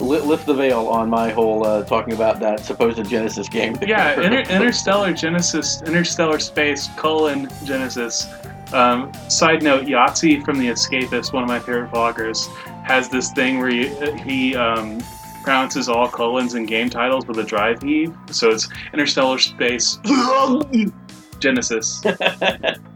li- lift the veil on my whole uh, talking about that supposed Genesis game? Yeah. Inter- interstellar Genesis, Interstellar Space colon Genesis. Um, side note: Yahtzee from The Escapist, one of my favorite vloggers, has this thing where he, he um, pronounces all colons in game titles with a drive heave. So it's Interstellar Space Genesis. um,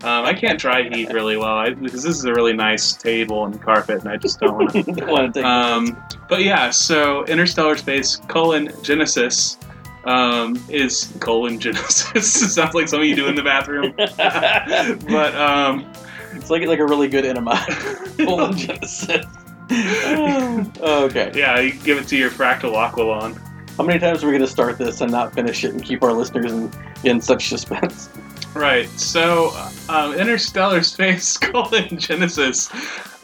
I can't dry heat really well I, because this is a really nice table and carpet, and I just don't want to. Want to take Um, but yeah, so Interstellar Space colon Genesis um, is colon Genesis. Sounds like something you do in the bathroom. but um, it's like like a really good enema. Colon Genesis. okay. yeah, you give it to your fractal Aqualon. How many times are we going to start this and not finish it and keep our listeners in, in such suspense? Right. So um, Interstellar Space colon Genesis.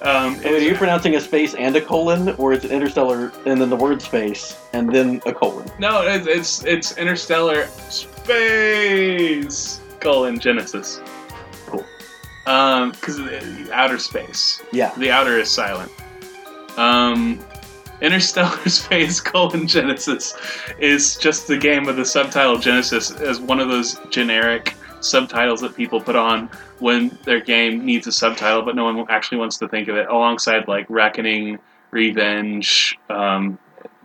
Um, I mean, are you pronouncing a space and a colon, or is it interstellar and then the word space and then a colon? no, it's, it's it's Interstellar Space colon Genesis. Cool. Um, because outer space. Yeah. The outer is silent. Um, Interstellar Space colon Genesis is just the game with the subtitle Genesis as one of those generic subtitles that people put on when their game needs a subtitle, but no one actually wants to think of it. Alongside like Reckoning, Revenge, um,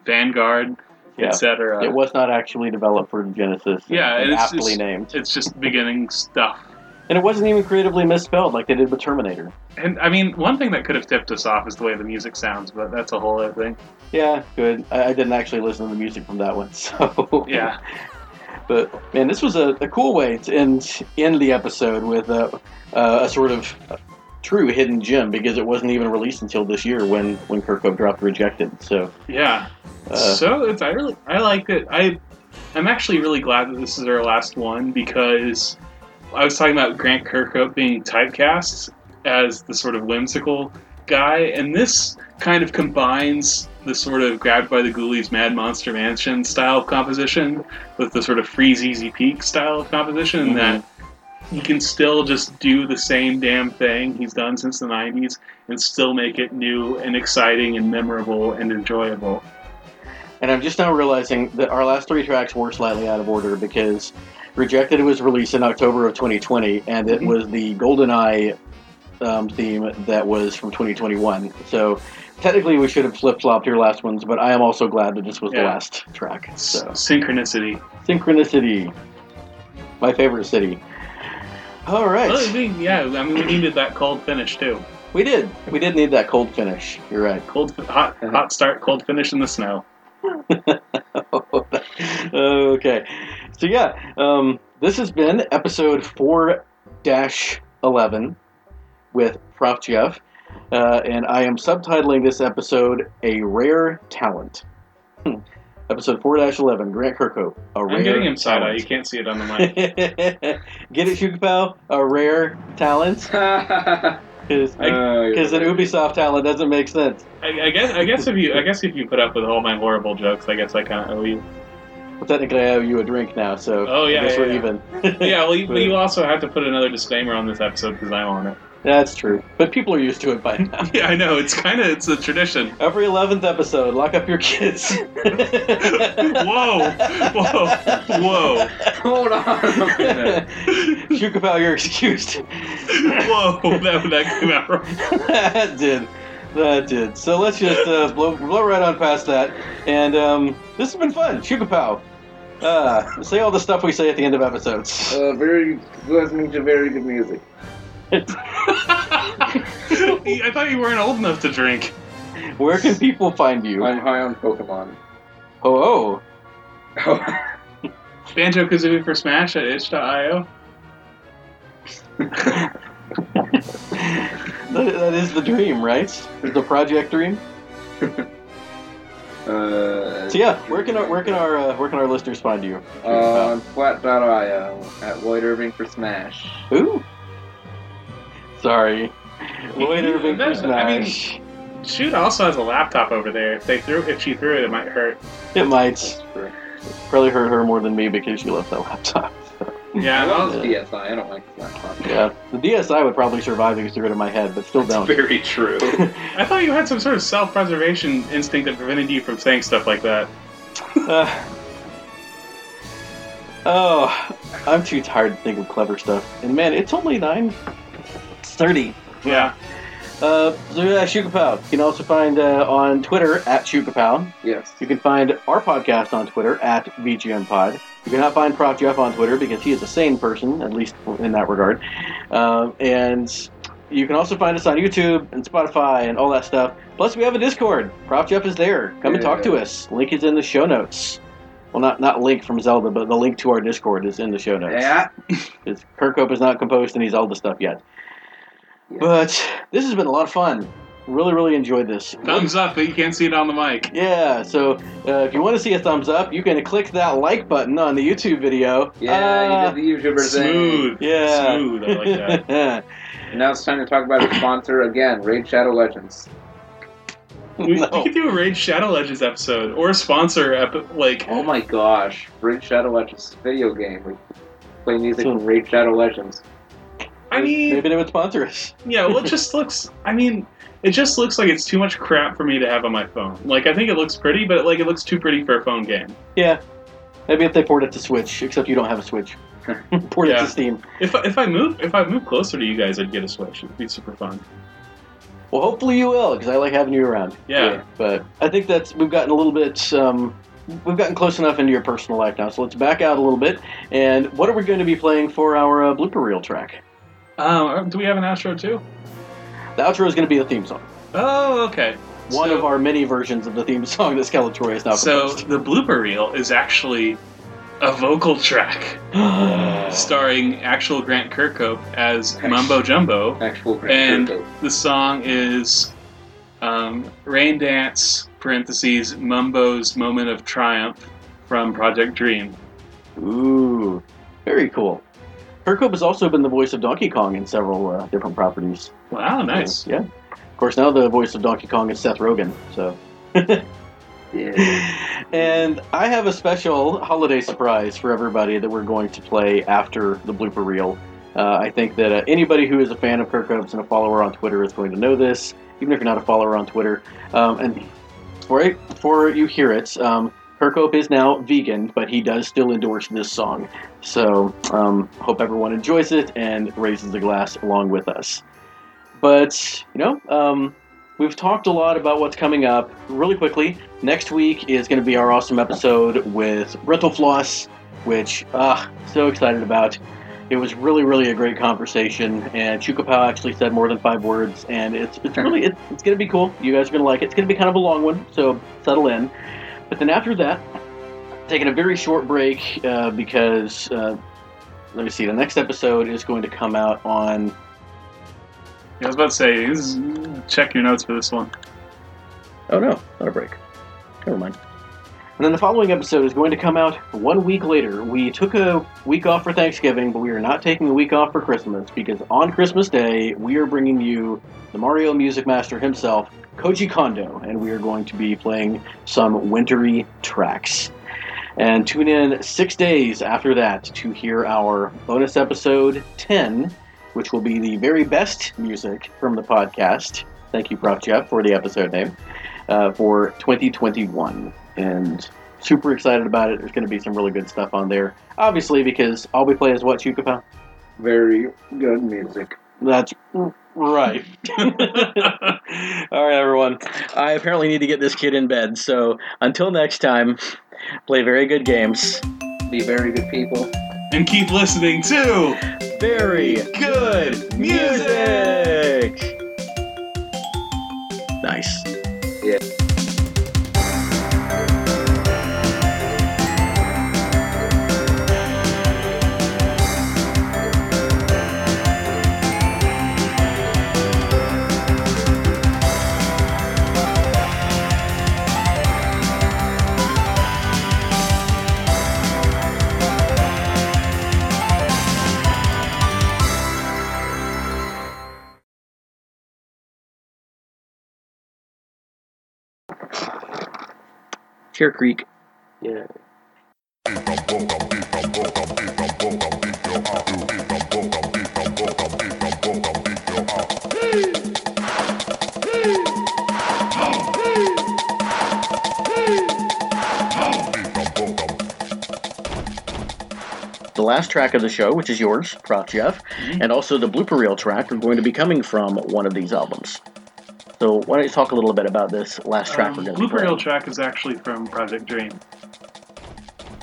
Vanguard, Yeah. etc. It was not actually developed for Genesis. Yeah, it's- aptly it's- named. It's just beginning stuff. And it wasn't even creatively misspelled like they did with Terminator. And I mean, one thing that could have tipped us off is the way the music sounds, but that's a whole other thing. Yeah, good. I, I didn't actually listen to the music from that one, so Yeah. But man, this was a, a cool way to end end the episode with uh, uh, a sort of true hidden gem because it wasn't even released until this year when when Kirkhope dropped Rejected. So Yeah. uh, so it's I really I like it. I I'm actually really glad that this is our last one because I was talking about Grant Kirkhope being typecast as the sort of whimsical guy, and this kind of combines the sort of grabbed by the ghoulies Mad Monster Mansion style of composition with the sort of Freezeezy Peak style of composition, Mhm. that he can still just do the same damn thing he's done since the 90s and still make it new and exciting and memorable and enjoyable. and I'm just now realizing that our last three tracks were slightly out of order because Rejected it was released in October of 2020, and it Mhm. was the GoldenEye um, theme that was from 2021. So. Technically, we should have flip flopped your last ones, but I am also glad that this was the last track. So, Synchronicity. Synchronicity. My favorite city. All right. Well, we, yeah, I mean, we needed that cold finish too. We did. We did need that cold finish. You're right. Cold, hot, hot start, cold finish in the snow. okay. So, yeah, um, this has been episode 4 11 with Prof. Jeff. Uh, and I am subtitling this episode A Rare Talent. Hmm. episode 4 11, Grant Kirkhope. A Rare I'm getting him side eye. You can't see it on the mic. Get it, Shukapow? A rare talent? Because Oh, an Ubisoft talent doesn't make sense. I, I guess. I guess if you. I guess if you put up with all my horrible jokes, I guess I kind of owe you. Well, technically, I owe you a drink now, so Oh, yeah, I guess yeah, we're yeah. even. Yeah. Well, you, you also have to put another disclaimer on this episode because I'm on it. That's true. But people are used to it by now. Yeah, I know. It's kind of. It's a tradition. Every 11th episode, lock up your kids. Whoa! Whoa! Whoa! Hold on a minute. Shukapow, you're excused. Whoa! That that came out wrong. that did. That did. So let's just uh, blow, blow right on past that. And um, this has been fun. Shukapow. Uh, say all the stuff we say at the end of episodes. Uh, very listening to very good music. I thought you weren't old enough to drink. Where can people find you? I'm high on Pokemon. Oh, oh. Banjo Kazooie for Smash at itch.io. that, that is the dream, right? The project dream. Uh, So yeah, where can our where can our uh, where can our listeners find you? on flat.io at Lloyd Irving for Smash. Ooh. Sorry. Lloyd Irving for That- I mean- Smash. Shoot also has a laptop over there. If they threw, if she threw it, it might hurt. It might probably hurt her more than me because she left that laptop. Yeah, I love I'll- DSi. I don't like the laptop. Yeah, the DSi would probably survive if you threw it in my head, but still don't. Very true. I thought you had some sort of self-preservation instinct that prevented you from saying stuff like that. Uh, oh, I'm too tired to think of clever stuff. And man, it's only nine thirty. Yeah. Uh, so yeah, Shukapow. You can also find uh, on Twitter at Shukapow. Yes. You can find our podcast on Twitter at VGM Pod. You cannot find Prof Jeff on Twitter because he is a sane person, at least in that regard. Um, and you can also find us on YouTube and Spotify and all that stuff. Plus, we have a Discord. Prof Jeff is there. Come and talk to us. Link is in the show notes. Well, not not link from Zelda, but the link to our Discord is in the show notes. Yeah. Because Kirkhope is not composed any Zelda stuff yet. Yeah. But this has been a lot of fun. Really, really enjoyed this. Thumbs up, but you can't see it on the mic. Yeah, so uh, if you want to see a thumbs up, you can click that like button on the YouTube video. Yeah, Ah, you did the YouTuber thing. Smooth. Yeah. Smooth. I like that. And now it's time to talk about our sponsor again, Raid Shadow Legends. We, No. we could do a Raid Shadow Legends episode or a sponsor epi- like Oh my gosh, Raid Shadow Legends video game. We play music So- from Raid Shadow Legends. I mean Maybe they would sponsor us. yeah, well it just looks I mean it just looks like it's too much crap for me to have on my phone. Like I think it looks pretty, but like it looks too pretty for a phone game. Yeah. Maybe if they port it to Switch, except you don't have a Switch. port it to Steam. If I- if I move if I move closer to you guys, I'd get a Switch. It'd be super fun. Well, hopefully you will, because I like having you around. Yeah. But I think that's we've gotten a little bit. Um, we've gotten close enough into your personal life now, so let's back out a little bit. And what are we going to be playing for our uh, blooper reel track? Um, do we have an outro too? The outro is going to be the theme song. Oh, okay. One So- of our many versions of the theme song that Skeletor has now So composed. the blooper reel is actually a vocal track starring actual Grant Kirkhope as Mumbo Jumbo. Actual Grant Kirkhope. And Crypto. the song is um, Rain Dance, parentheses, Mumbo's Moment of Triumph from Project Dream. Ooh, very cool. Kirkhope has also been the voice of Donkey Kong in several uh, different properties. Wow, nice. Yeah. Of course, now the voice of Donkey Kong is Seth Rogen. So. Yeah. and I have a special holiday surprise for everybody that we're going to play after the blooper reel. Uh, I think that uh, anybody who is a fan of Kirkhope's and a follower on Twitter is going to know this, even if you're not a follower on Twitter. Um, and I, before you hear it, um, Kirkhope is now vegan, but he does still endorse this song. So um, hope everyone enjoys it and raises a glass along with us. But, you know, um, we've talked a lot about what's coming up. Really quickly, next week is going to be our awesome episode with Brentalfloss, which, ah, so excited about. It was really, really a great conversation, and Shukapow actually said more than five words, and it's, it's really, it, it's going to be cool. You guys are going to like it. It's going to be kind of a long one, so settle in. But then after that, taking a very short break uh, because, uh, let me see, the next episode is going to come out on Yeah, I was about to say, is- check your notes for this one. Oh no, not a break. Never mind. And then the following episode is going to come out one week later. We took a week off for Thanksgiving, but we are not taking a week off for Christmas because on Christmas Day we are bringing you the Mario Music Master himself, Koji Kondo, and we are going to be playing some wintry tracks. And tune in six days after that to hear our bonus episode 10, which will be the very best music from the podcast. Thank you, Prof. Jeff, for the episode name uh, for 2021. And super excited about it. There's going to be some really good stuff on there. Obviously, because all we play is what, Shukapow? Very good music. That's right. all right, everyone. I apparently need to get this kid in bed. So until next time, play very good games. Be very good people. And keep listening to Very good music. Nice. Yeah. Chair Creek. Yeah. The last track of the show, which is yours, Prof Jeff, Mhm. and also the blooper reel track are going to be coming from one of these albums. So why don't you talk a little bit about this last track Um, we're going to be Blooper Reel track is actually from Project Dream.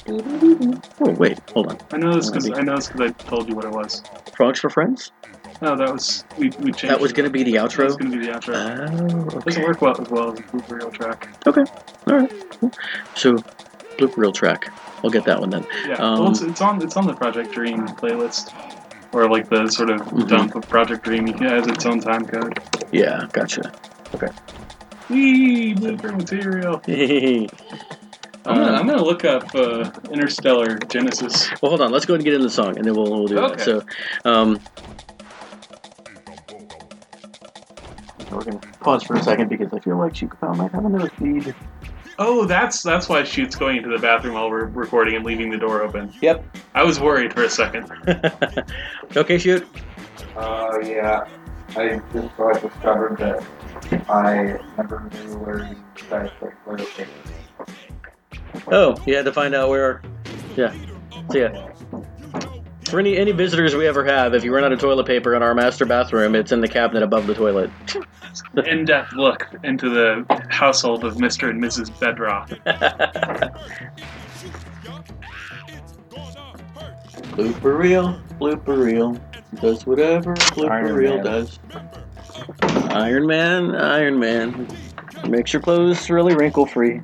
Wait, wait, hold on. I know this because I know this because I told you what it was. Frogs for Friends? No, that was we, we changed. That was going to be the outro. That was going to be the outro. Oh, Doesn't work well as well as the Blooper Reel track. Okay, all right. cool. So, blooper reel track. I'll get that one then. Yeah, Um, well, it's, it's on it's on the Project Dream playlist, or like the sort of Mhm. dump of Project Dream. It has its own time code. Yeah, gotcha. Okay. Wee blooper material. I'm gonna, Um, I'm gonna look up uh, Interstellar Genesis. Well, hold on. Let's go ahead and get into the song, and then we'll, we'll do that. So, um, we're gonna pause for a second because I feel like Shukapow might have another feed. Oh, that's that's why Shoot's going into the bathroom while we're recording and leaving the door open. Yep. I was worried for a second. okay, shoot. Uh, yeah. I just uh, discovered that I never knew where you guys like where to Oh, you had to find out where. Yeah. See yeah. For any any visitors we ever have, if you run out of toilet paper in our master bathroom, it's in the cabinet above the toilet. In-depth look into the household of Mr. and Mrs. Bedrock. blooper reel, blooper reel, does whatever blooper Iron reel Man. does. Iron Man, Iron Man, makes your clothes really wrinkle free.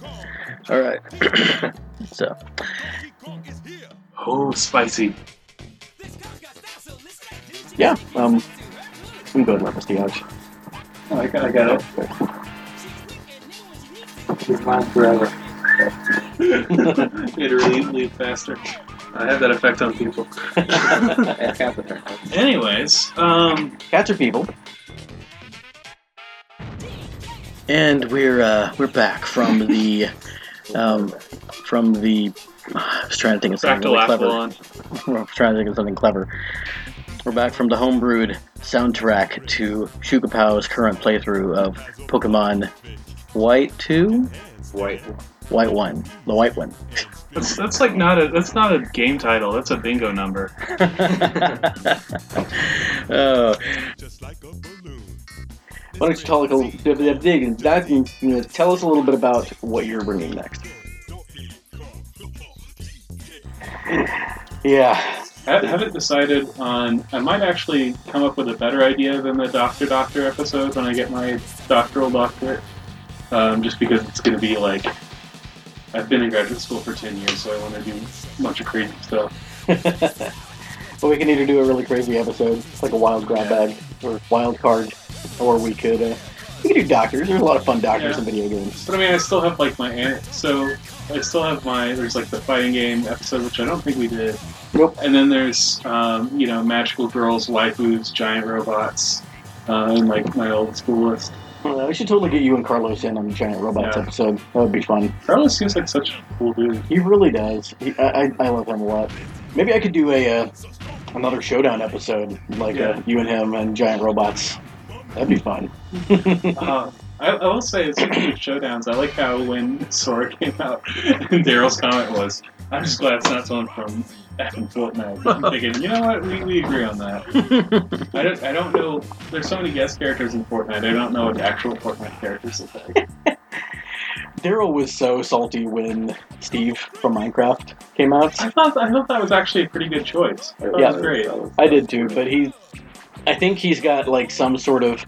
All right. so Oh, spicy. Yeah, um, we can go ahead and let this be out. Oh, I got, I got It's mine forever. it. Made her leave, leave faster. I have that effect on people. Anyways, um, Cats are people. And we're uh, we're back from the um, from the. I was trying to think of back something to really clever. Laughlon. I was trying to think of something clever. We're back from the homebrewed soundtrack to Shukapow's current playthrough of Pokemon White Two, White. White One, the White one. That's, that's like not a that's not a game title. That's a bingo number. oh. Why don't you talk a little dig that you know, tell us a little bit about what you're bringing next? Yeah, I haven't decided on. I might actually come up with a better idea than the Doctor Doctor episode when I get my doctoral doctorate. Um, just because it's going to be like I've been in graduate school for ten years, so I want to do a bunch of crazy stuff. well, we can either do a really crazy episode, it's like a wild grab bag or wild card, or we could uh, we could do doctors. There's a lot of fun doctors Yeah. in video games. But I mean, I still have like my an- so I still have my there's like the fighting game episode, which I don't think we did. Nope. And then there's um, you know magical girls, waifus, giant robots, uh, and like my old school list. Uh, we should totally get you and Carlos in on the giant robots Yeah. episode. That would be fun. Carlos seems like such a cool dude. He really does. He, I, I, I love him a lot. Maybe I could do a uh, another showdown episode, like Yeah. uh, you and him and giant robots. That'd be fun. Uh, I, I will say, speaking of showdowns, I like how when Sora came out, Daryl's comment was, "I'm just glad it's not someone from effing Fortnite." I'm thinking, you know what? We, we agree on that. I don't I don't know. There's so many guest characters in Fortnite. I don't know what the actual Fortnite characters look like. Daryl was so salty when Steve from Minecraft came out. I thought I thought that was actually a pretty good choice. Yeah. great. I did too, but he, I think he's got like some sort of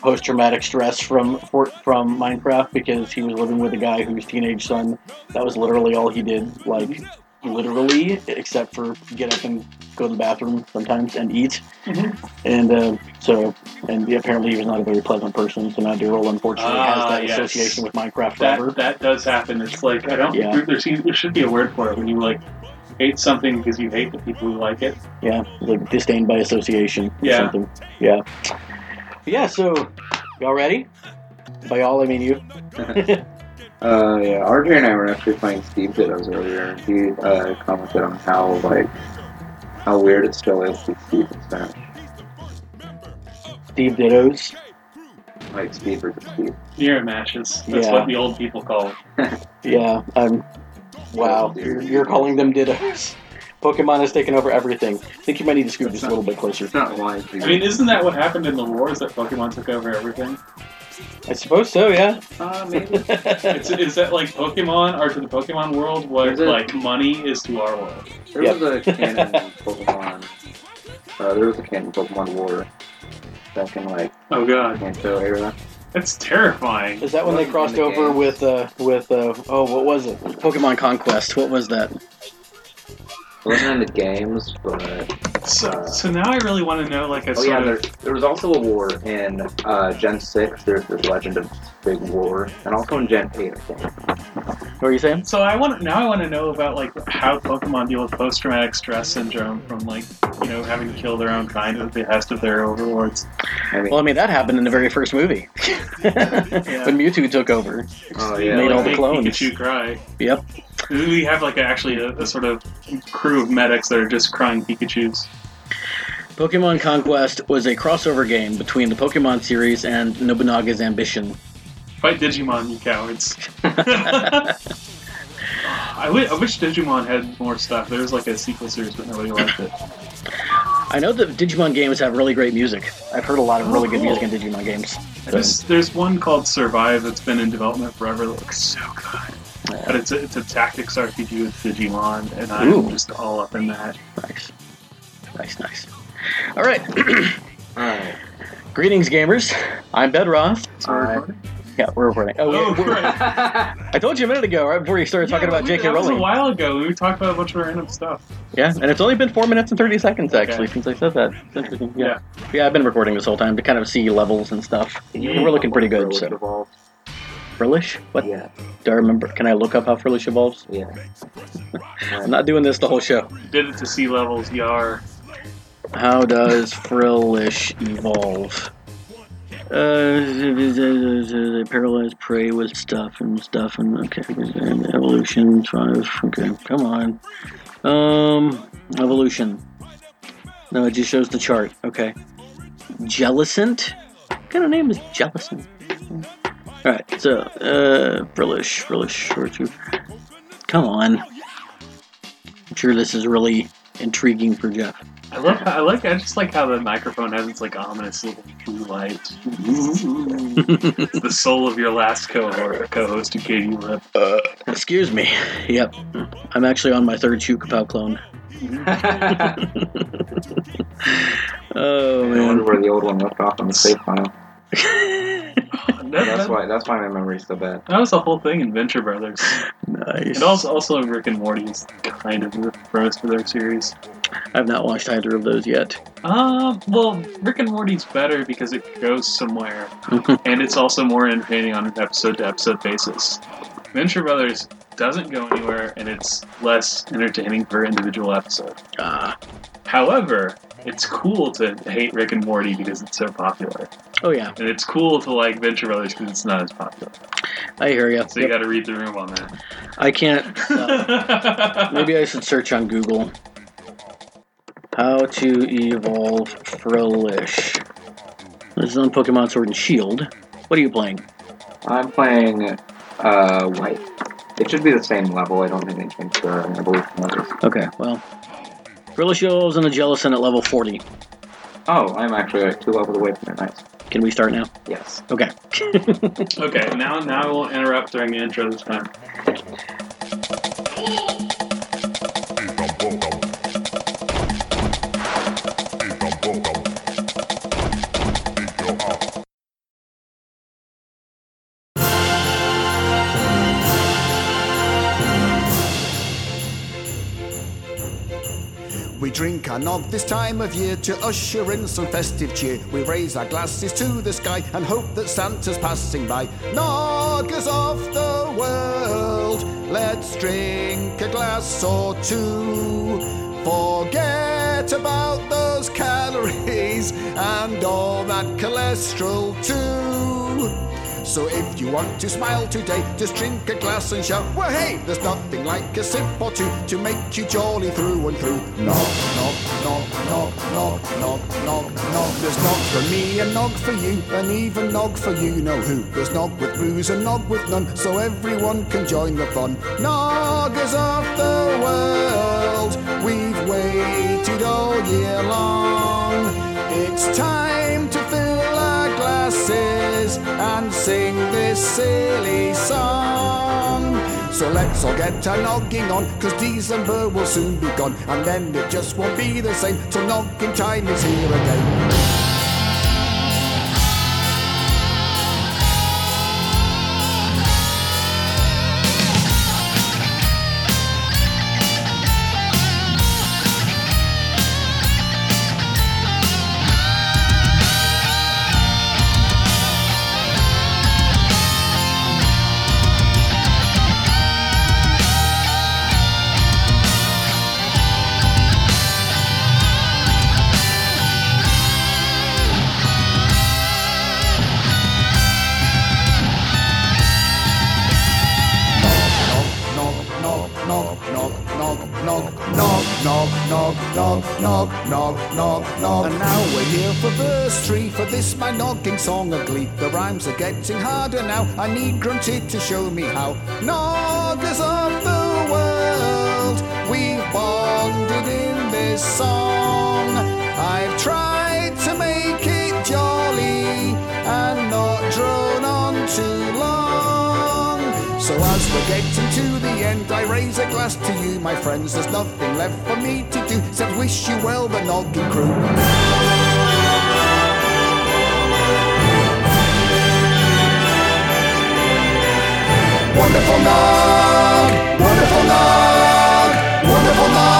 post-traumatic stress from from Minecraft because he was living with a guy whose teenage son. That was literally all he did, like literally, except for get up and go to the bathroom sometimes and eat. Mhm. And uh, so, and he- apparently he was not a very pleasant person. So now Daryl unfortunately has Ah, that yes. association with Minecraft That forever. that does happen. It's like I don't. Yeah. There, there, seems, there should be a word for it when you like hate something because you hate the people who like it. Yeah, like disdain by association. Or Yeah. Something. Yeah. Yeah. So, y'all ready? By y'all, I mean you. Uh, yeah, RJ and I were actually playing Steve Dittos earlier, and he uh, commented on how like how weird it still is to Steve in Spanish, Steve Dittos. like Steve or just Steve. Mirror matches. That's Yeah. what the old people call it. Yeah. Um. Wow. You're, you're calling them Dittos. Pokemon has taken over everything. I think you might need to scoot That's just a little bit closer. It's not wise. I mean, isn't that what happened in the wars that Pokemon took over everything? I suppose so, yeah. uh, maybe. It's, is that like Pokemon are to the Pokemon world what Is it- like money is to our world? There Yep. was a canon Pokemon. Uh, there was a canon Pokemon War back in like Oh god, Kanto era. that's terrifying. Is that when they Wasn't crossed the over game. with uh with uh oh what was it? Pokemon Conquest. What was that? It wasn't in the games, but So, so now I really want to know like a oh sort yeah, of there, there was also a war in uh, Gen six. There's this Legend of Big War, and also in Gen eight, I think. What were you saying? So I want now I want to know about like how Pokemon deal with post traumatic stress syndrome from like you know having to kill their own kind at the behest of their overlords. I mean, Well, I mean that happened in the very first movie when Mewtwo took over. oh You yeah, made like, all the make clones. Pikachu cry. Yep. We have like a, actually a, a sort of crew of medics that are just crying Pikachu's. Pokemon Conquest was a crossover game between the Pokemon series and Nobunaga's Ambition. Fight Digimon, you cowards. I wish Digimon had more stuff. There was like a sequel series, but nobody liked it. I know that Digimon games have really great music. I've heard a lot of really Oh, good music in oh. Digimon games. There's, there's one called Survive that's been in development forever that looks so good. But it's a, it's a tactics RPG with Digimon, and I'm Ooh. just all up in that. Nice. Nice, nice. All right. Alright. Greetings, gamers. I'm Bedroth. So we're Alright. recording? Yeah, we're recording. Oh, Oh, we- we're- right. I told you a minute ago, right before you started talking about we- J.K. That was a Rowling. while ago. We talked about a bunch of random stuff. Yeah, and it's only been four minutes and thirty seconds actually Okay. since I said that. It's interesting. Yeah. Yeah. yeah, I've been recording this whole time to kind of see levels and stuff. We're looking pretty good. So Evolve. Frillish? What Yeah, do I remember? Can I look up how Frillish evolves? yeah. I'm not doing this the whole show. Did it to sea levels, Yar. How does Frillish evolve? Uh, they paralyzed prey with stuff and stuff and okay, and evolution five. Okay, come on. Um, evolution. No, it just shows the chart. Okay. Jellicent? What kind of name is Jellicent? Alright, so, uh, Frillish, Frillish, short two. Come on. I'm sure this is really intriguing for Jeff. I love. How, I like. I just like how the microphone has its like ominous little blue light. it's the soul of your last cohort, co-host, Katie Lip. Excuse me. Yep. I'm actually on my third Shukapow clone. Oh, man! I wonder where the old one left off on the save file. That, That's that- why. That's why my memory's so bad. that was the whole thing in Venture Brothers. nice. And also, also Rick and Morty is kind of the premise for their series. I've not watched either of those yet. Uh, well, Rick and Morty's better because it goes somewhere, and it's also more entertaining on an episode to episode basis. Venture Brothers doesn't go anywhere, and it's less entertaining per individual episode. Ah. However, it's cool to hate Rick and Morty because it's so popular, Oh, yeah. and it's cool to like Venture Brothers because it's not as popular. I hear you. So you got to read the room on that. I can't. uh, maybe I should search on Google. How to evolve Frillish. This is on Pokemon Sword and Shield. What are you playing? I'm playing uh, white. It should be the same level. I don't think they changed the evolution levels. Okay, well. Frillish evolves in a Jellicent at level 40. Oh, I'm actually like two levels away from it. Nice. Can we start now? Yes. Okay. okay, now now I won't interrupt during the intro this time. We drink our nog this time of year to usher in some festive cheer. We raise our glasses to the sky and hope that Santa's passing by. Noggers of the world, let's drink a glass or two. Forget about those calories and all that cholesterol too. So if you want to smile today, just drink a glass and shout, well hey, there's nothing like a sip or two to make you jolly through and through. Knock, knock, knock, knock, knock, knock, knock, knock. There's nog for me and nog for you, and even nog for you know who. There's nog with booze and nog with none, so everyone can join the fun. Noggers of the world. We've waited all year long. It's time and sing this silly song. So let's all get our nogging on, cause December will soon be gone, and then it just won't be the same till noggin time is here again. My noggin song of glee. The rhymes are getting harder now. I need Grunty to show me how. Noggers of the world, we've bonded in this song. I've tried to make it jolly and not drone on too long. So as we're getting to the end, I raise a glass to you, my friends. There's nothing left for me to do except wish you well, the Noggin crew. Wonderful God, wonderful God, wonderful God.